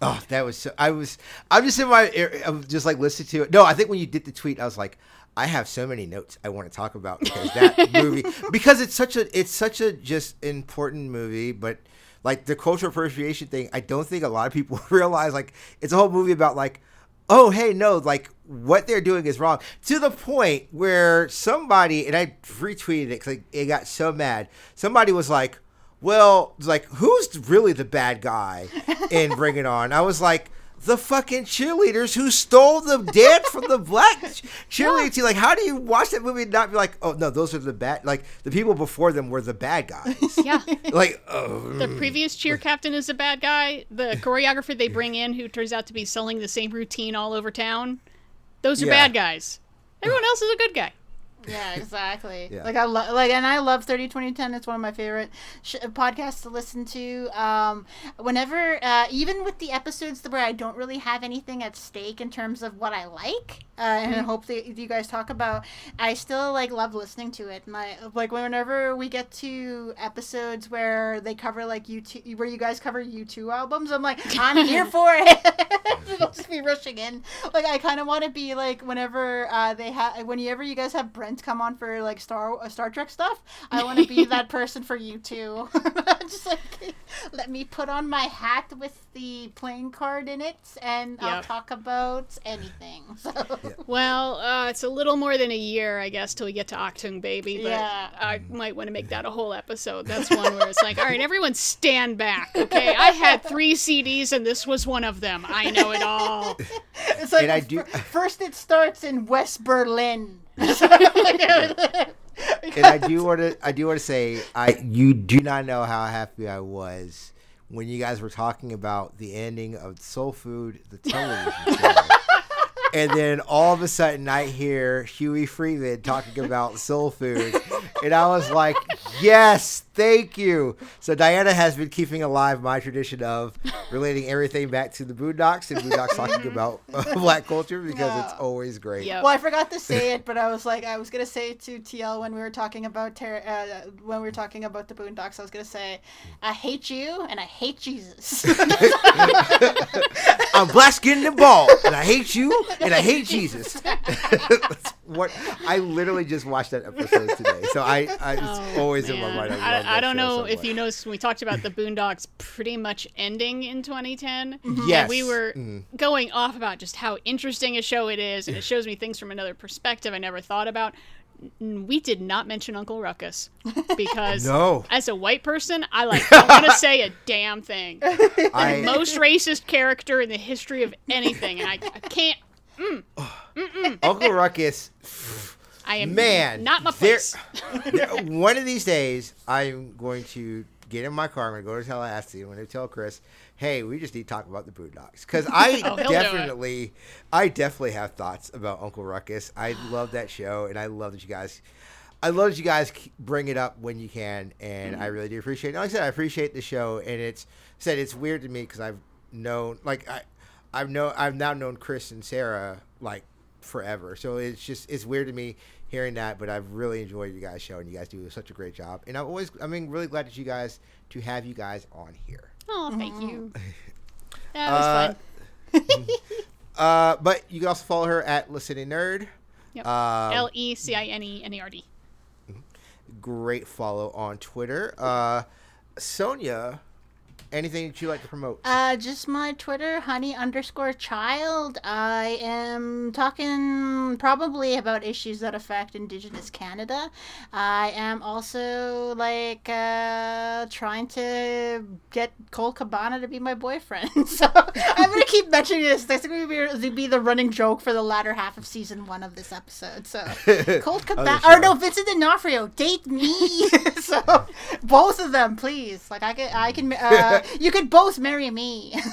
Oh, that was so. I was. I'm just in my. Er, I'm just like listening to it. No, I think when you did the tweet, I was like, I have so many notes I want to talk about because that movie because it's such a it's such a just important movie, but like the cultural appreciation thing, I don't think a lot of people realize. Like it's a whole movie about like, oh hey no, like what they're doing is wrong to the point where somebody and I retweeted it because it got so mad. Somebody was like, well, like who's really the bad guy in Bring It On? I was like. The fucking cheerleaders who stole the dance from the black cheerleading team. Like, how do you watch that movie and not be like, oh no, those are the bad? Like, the people before them were the bad guys. Yeah. like, oh, The previous cheer captain is a bad guy. The choreographer they bring in, who turns out to be selling the same routine all over town, those are Yeah. bad guys. Everyone else is a good guy. Yeah, exactly. Yeah. Like I love, like, and I love thirty twenty ten. It's one of my favorite sh- podcasts to listen to. Um, whenever, uh, even with the episodes where I don't really have anything at stake in terms of what I like, uh, and I hope that you guys talk about, I still like love listening to it. My like whenever we get to episodes where they cover like U2, where you guys cover U two albums, I'm like, I'm here for it. I'll just be rushing in. Like I kind of want to be like whenever uh, they have, whenever you guys have Brent come on for like Star uh, Star Trek stuff, I want to be that person for you too. just like let me put on my hat with the playing card in it, and I'll Yep. talk about anything. So Well, uh, it's a little more than a year, I guess, till we get to Achtung Baby, but Yeah. I might want to make that a whole episode. That's one where it's like, all right, everyone stand back, okay? I had three CDs and this was one of them. I know it all. it's like And I do- first it starts in West Berlin. And I do want to I do want to say I you do not know how happy I was when you guys were talking about the ending of Soul Food, the television show. And then all of a sudden, I hear Huey Freeman talking about soul food, and I was like, "Yes, thank you." So Diana has been keeping alive my tradition of relating everything back to the Boondocks and Boondocks talking about uh, black culture because it's always great. Yep. Well, I forgot to say it, but I was like, I was gonna say it to TL when we were talking about ter- uh, when we were talking about the Boondocks. I was gonna say, I hate you and I hate Jesus. I'm black skinned and bald, and I hate you, and I hate Jesus. What I literally just watched that episode today, so I, I it's Oh, always in my mind. I, I, I don't know if you noticed when we talked about the Boondocks pretty much ending in 2010. Yes. And we were Mm. going off about just how interesting a show it is, and it shows me things from another perspective I never thought about. We did not mention Uncle Ruckus because, No. as a white person, I like don't want to say a damn thing. I, Most racist character in the history of anything, and I, I can't Uncle Ruckus. I am Man, not my place. One of these days, I'm going to get in my car. I'm going to go to Tallahassee. I'm going to tell Chris, "Hey, we just need to talk about the Boondocks," because I Oh, he'll do it. definitely, I definitely have thoughts about Uncle Ruckus. I love that show, and I love that you guys. I love that you guys bring it up when you can, and Mm-hmm. I really do appreciate it. Like I said, I appreciate the show, and it's said it's weird to me because I've known, like I, I've know, I've now known Chris and Sarah like forever, so it's just it's weird to me hearing that. But I've really enjoyed you guys' show, and you guys do such a great job, and I'm always, I mean, really glad that you guys to have you guys on here. Oh, thank you. That was Uh, fun. Uh, but you can also follow her at Listening Nerd. Yep. Um, L E C I N E N A R D. great follow on Twitter. Uh, Sonia, anything that you like to promote? Uh, just my Twitter, honey underscore child. I am talking probably about issues that affect Indigenous Canada. I am also like uh, trying to get Cole Cabana to be my boyfriend. so I'm gonna keep mentioning this. That's gonna be, be the running joke for the latter half of season one of this episode. So Cole Cabana, or no, Vincent D'Onofrio, date me. so both of them, please. Like I can, I can. Uh, you could both marry me.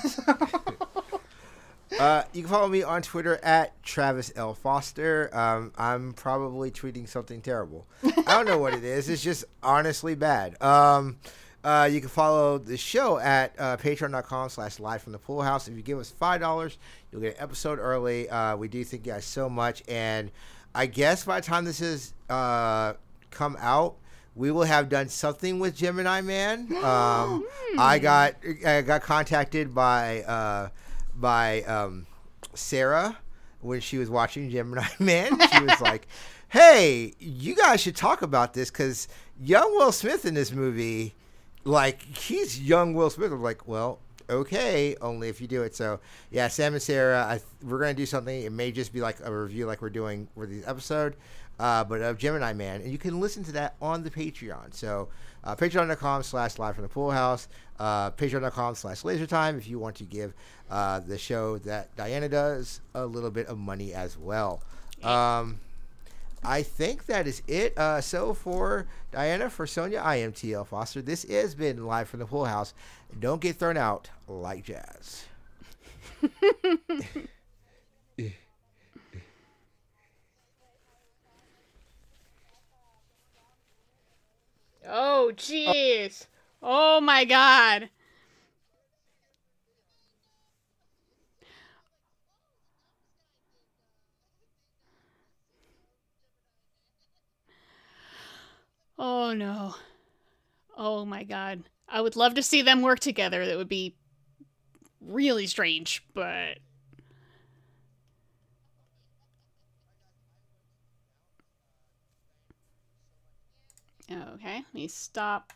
Uh, you can follow me on Twitter at Travis L. Foster. Um, I'm probably tweeting something terrible. I don't know what it is. It's just honestly bad. Um, uh, you can follow the show at uh, patreon.com slash live from the pool house. If you give us $5, you'll get an episode early. Uh, we do thank you guys so much. And I guess by the time this is uh, come out, we will have done something with Gemini Man. Um, I got I got contacted by uh, by um, Sarah when she was watching Gemini Man. She was like, "Hey, you guys should talk about this because young Will Smith in this movie, like he's young Will Smith." I'm like, "Well." Okay, only if you do it. So, yeah, Sam and Sarah, I, we're gonna do something. It may just be like a review, like we're doing for the episode, uh, but of Gemini Man, and you can listen to that on the Patreon. So, uh, patreon.com slash live from the pool house, uh, patreon.com slash laser time if you want to give uh, the show that Diana does a little bit of money as well. Um, I think that is it. Uh, so for Diana, for Sonia, I am TL Foster. This has been live from the pool house. Don't get thrown out like jazz. Oh, jeez. Oh, my God. Oh, no. Oh, my God. I would love to see them work together. That would be really strange, but. Okay, let me stop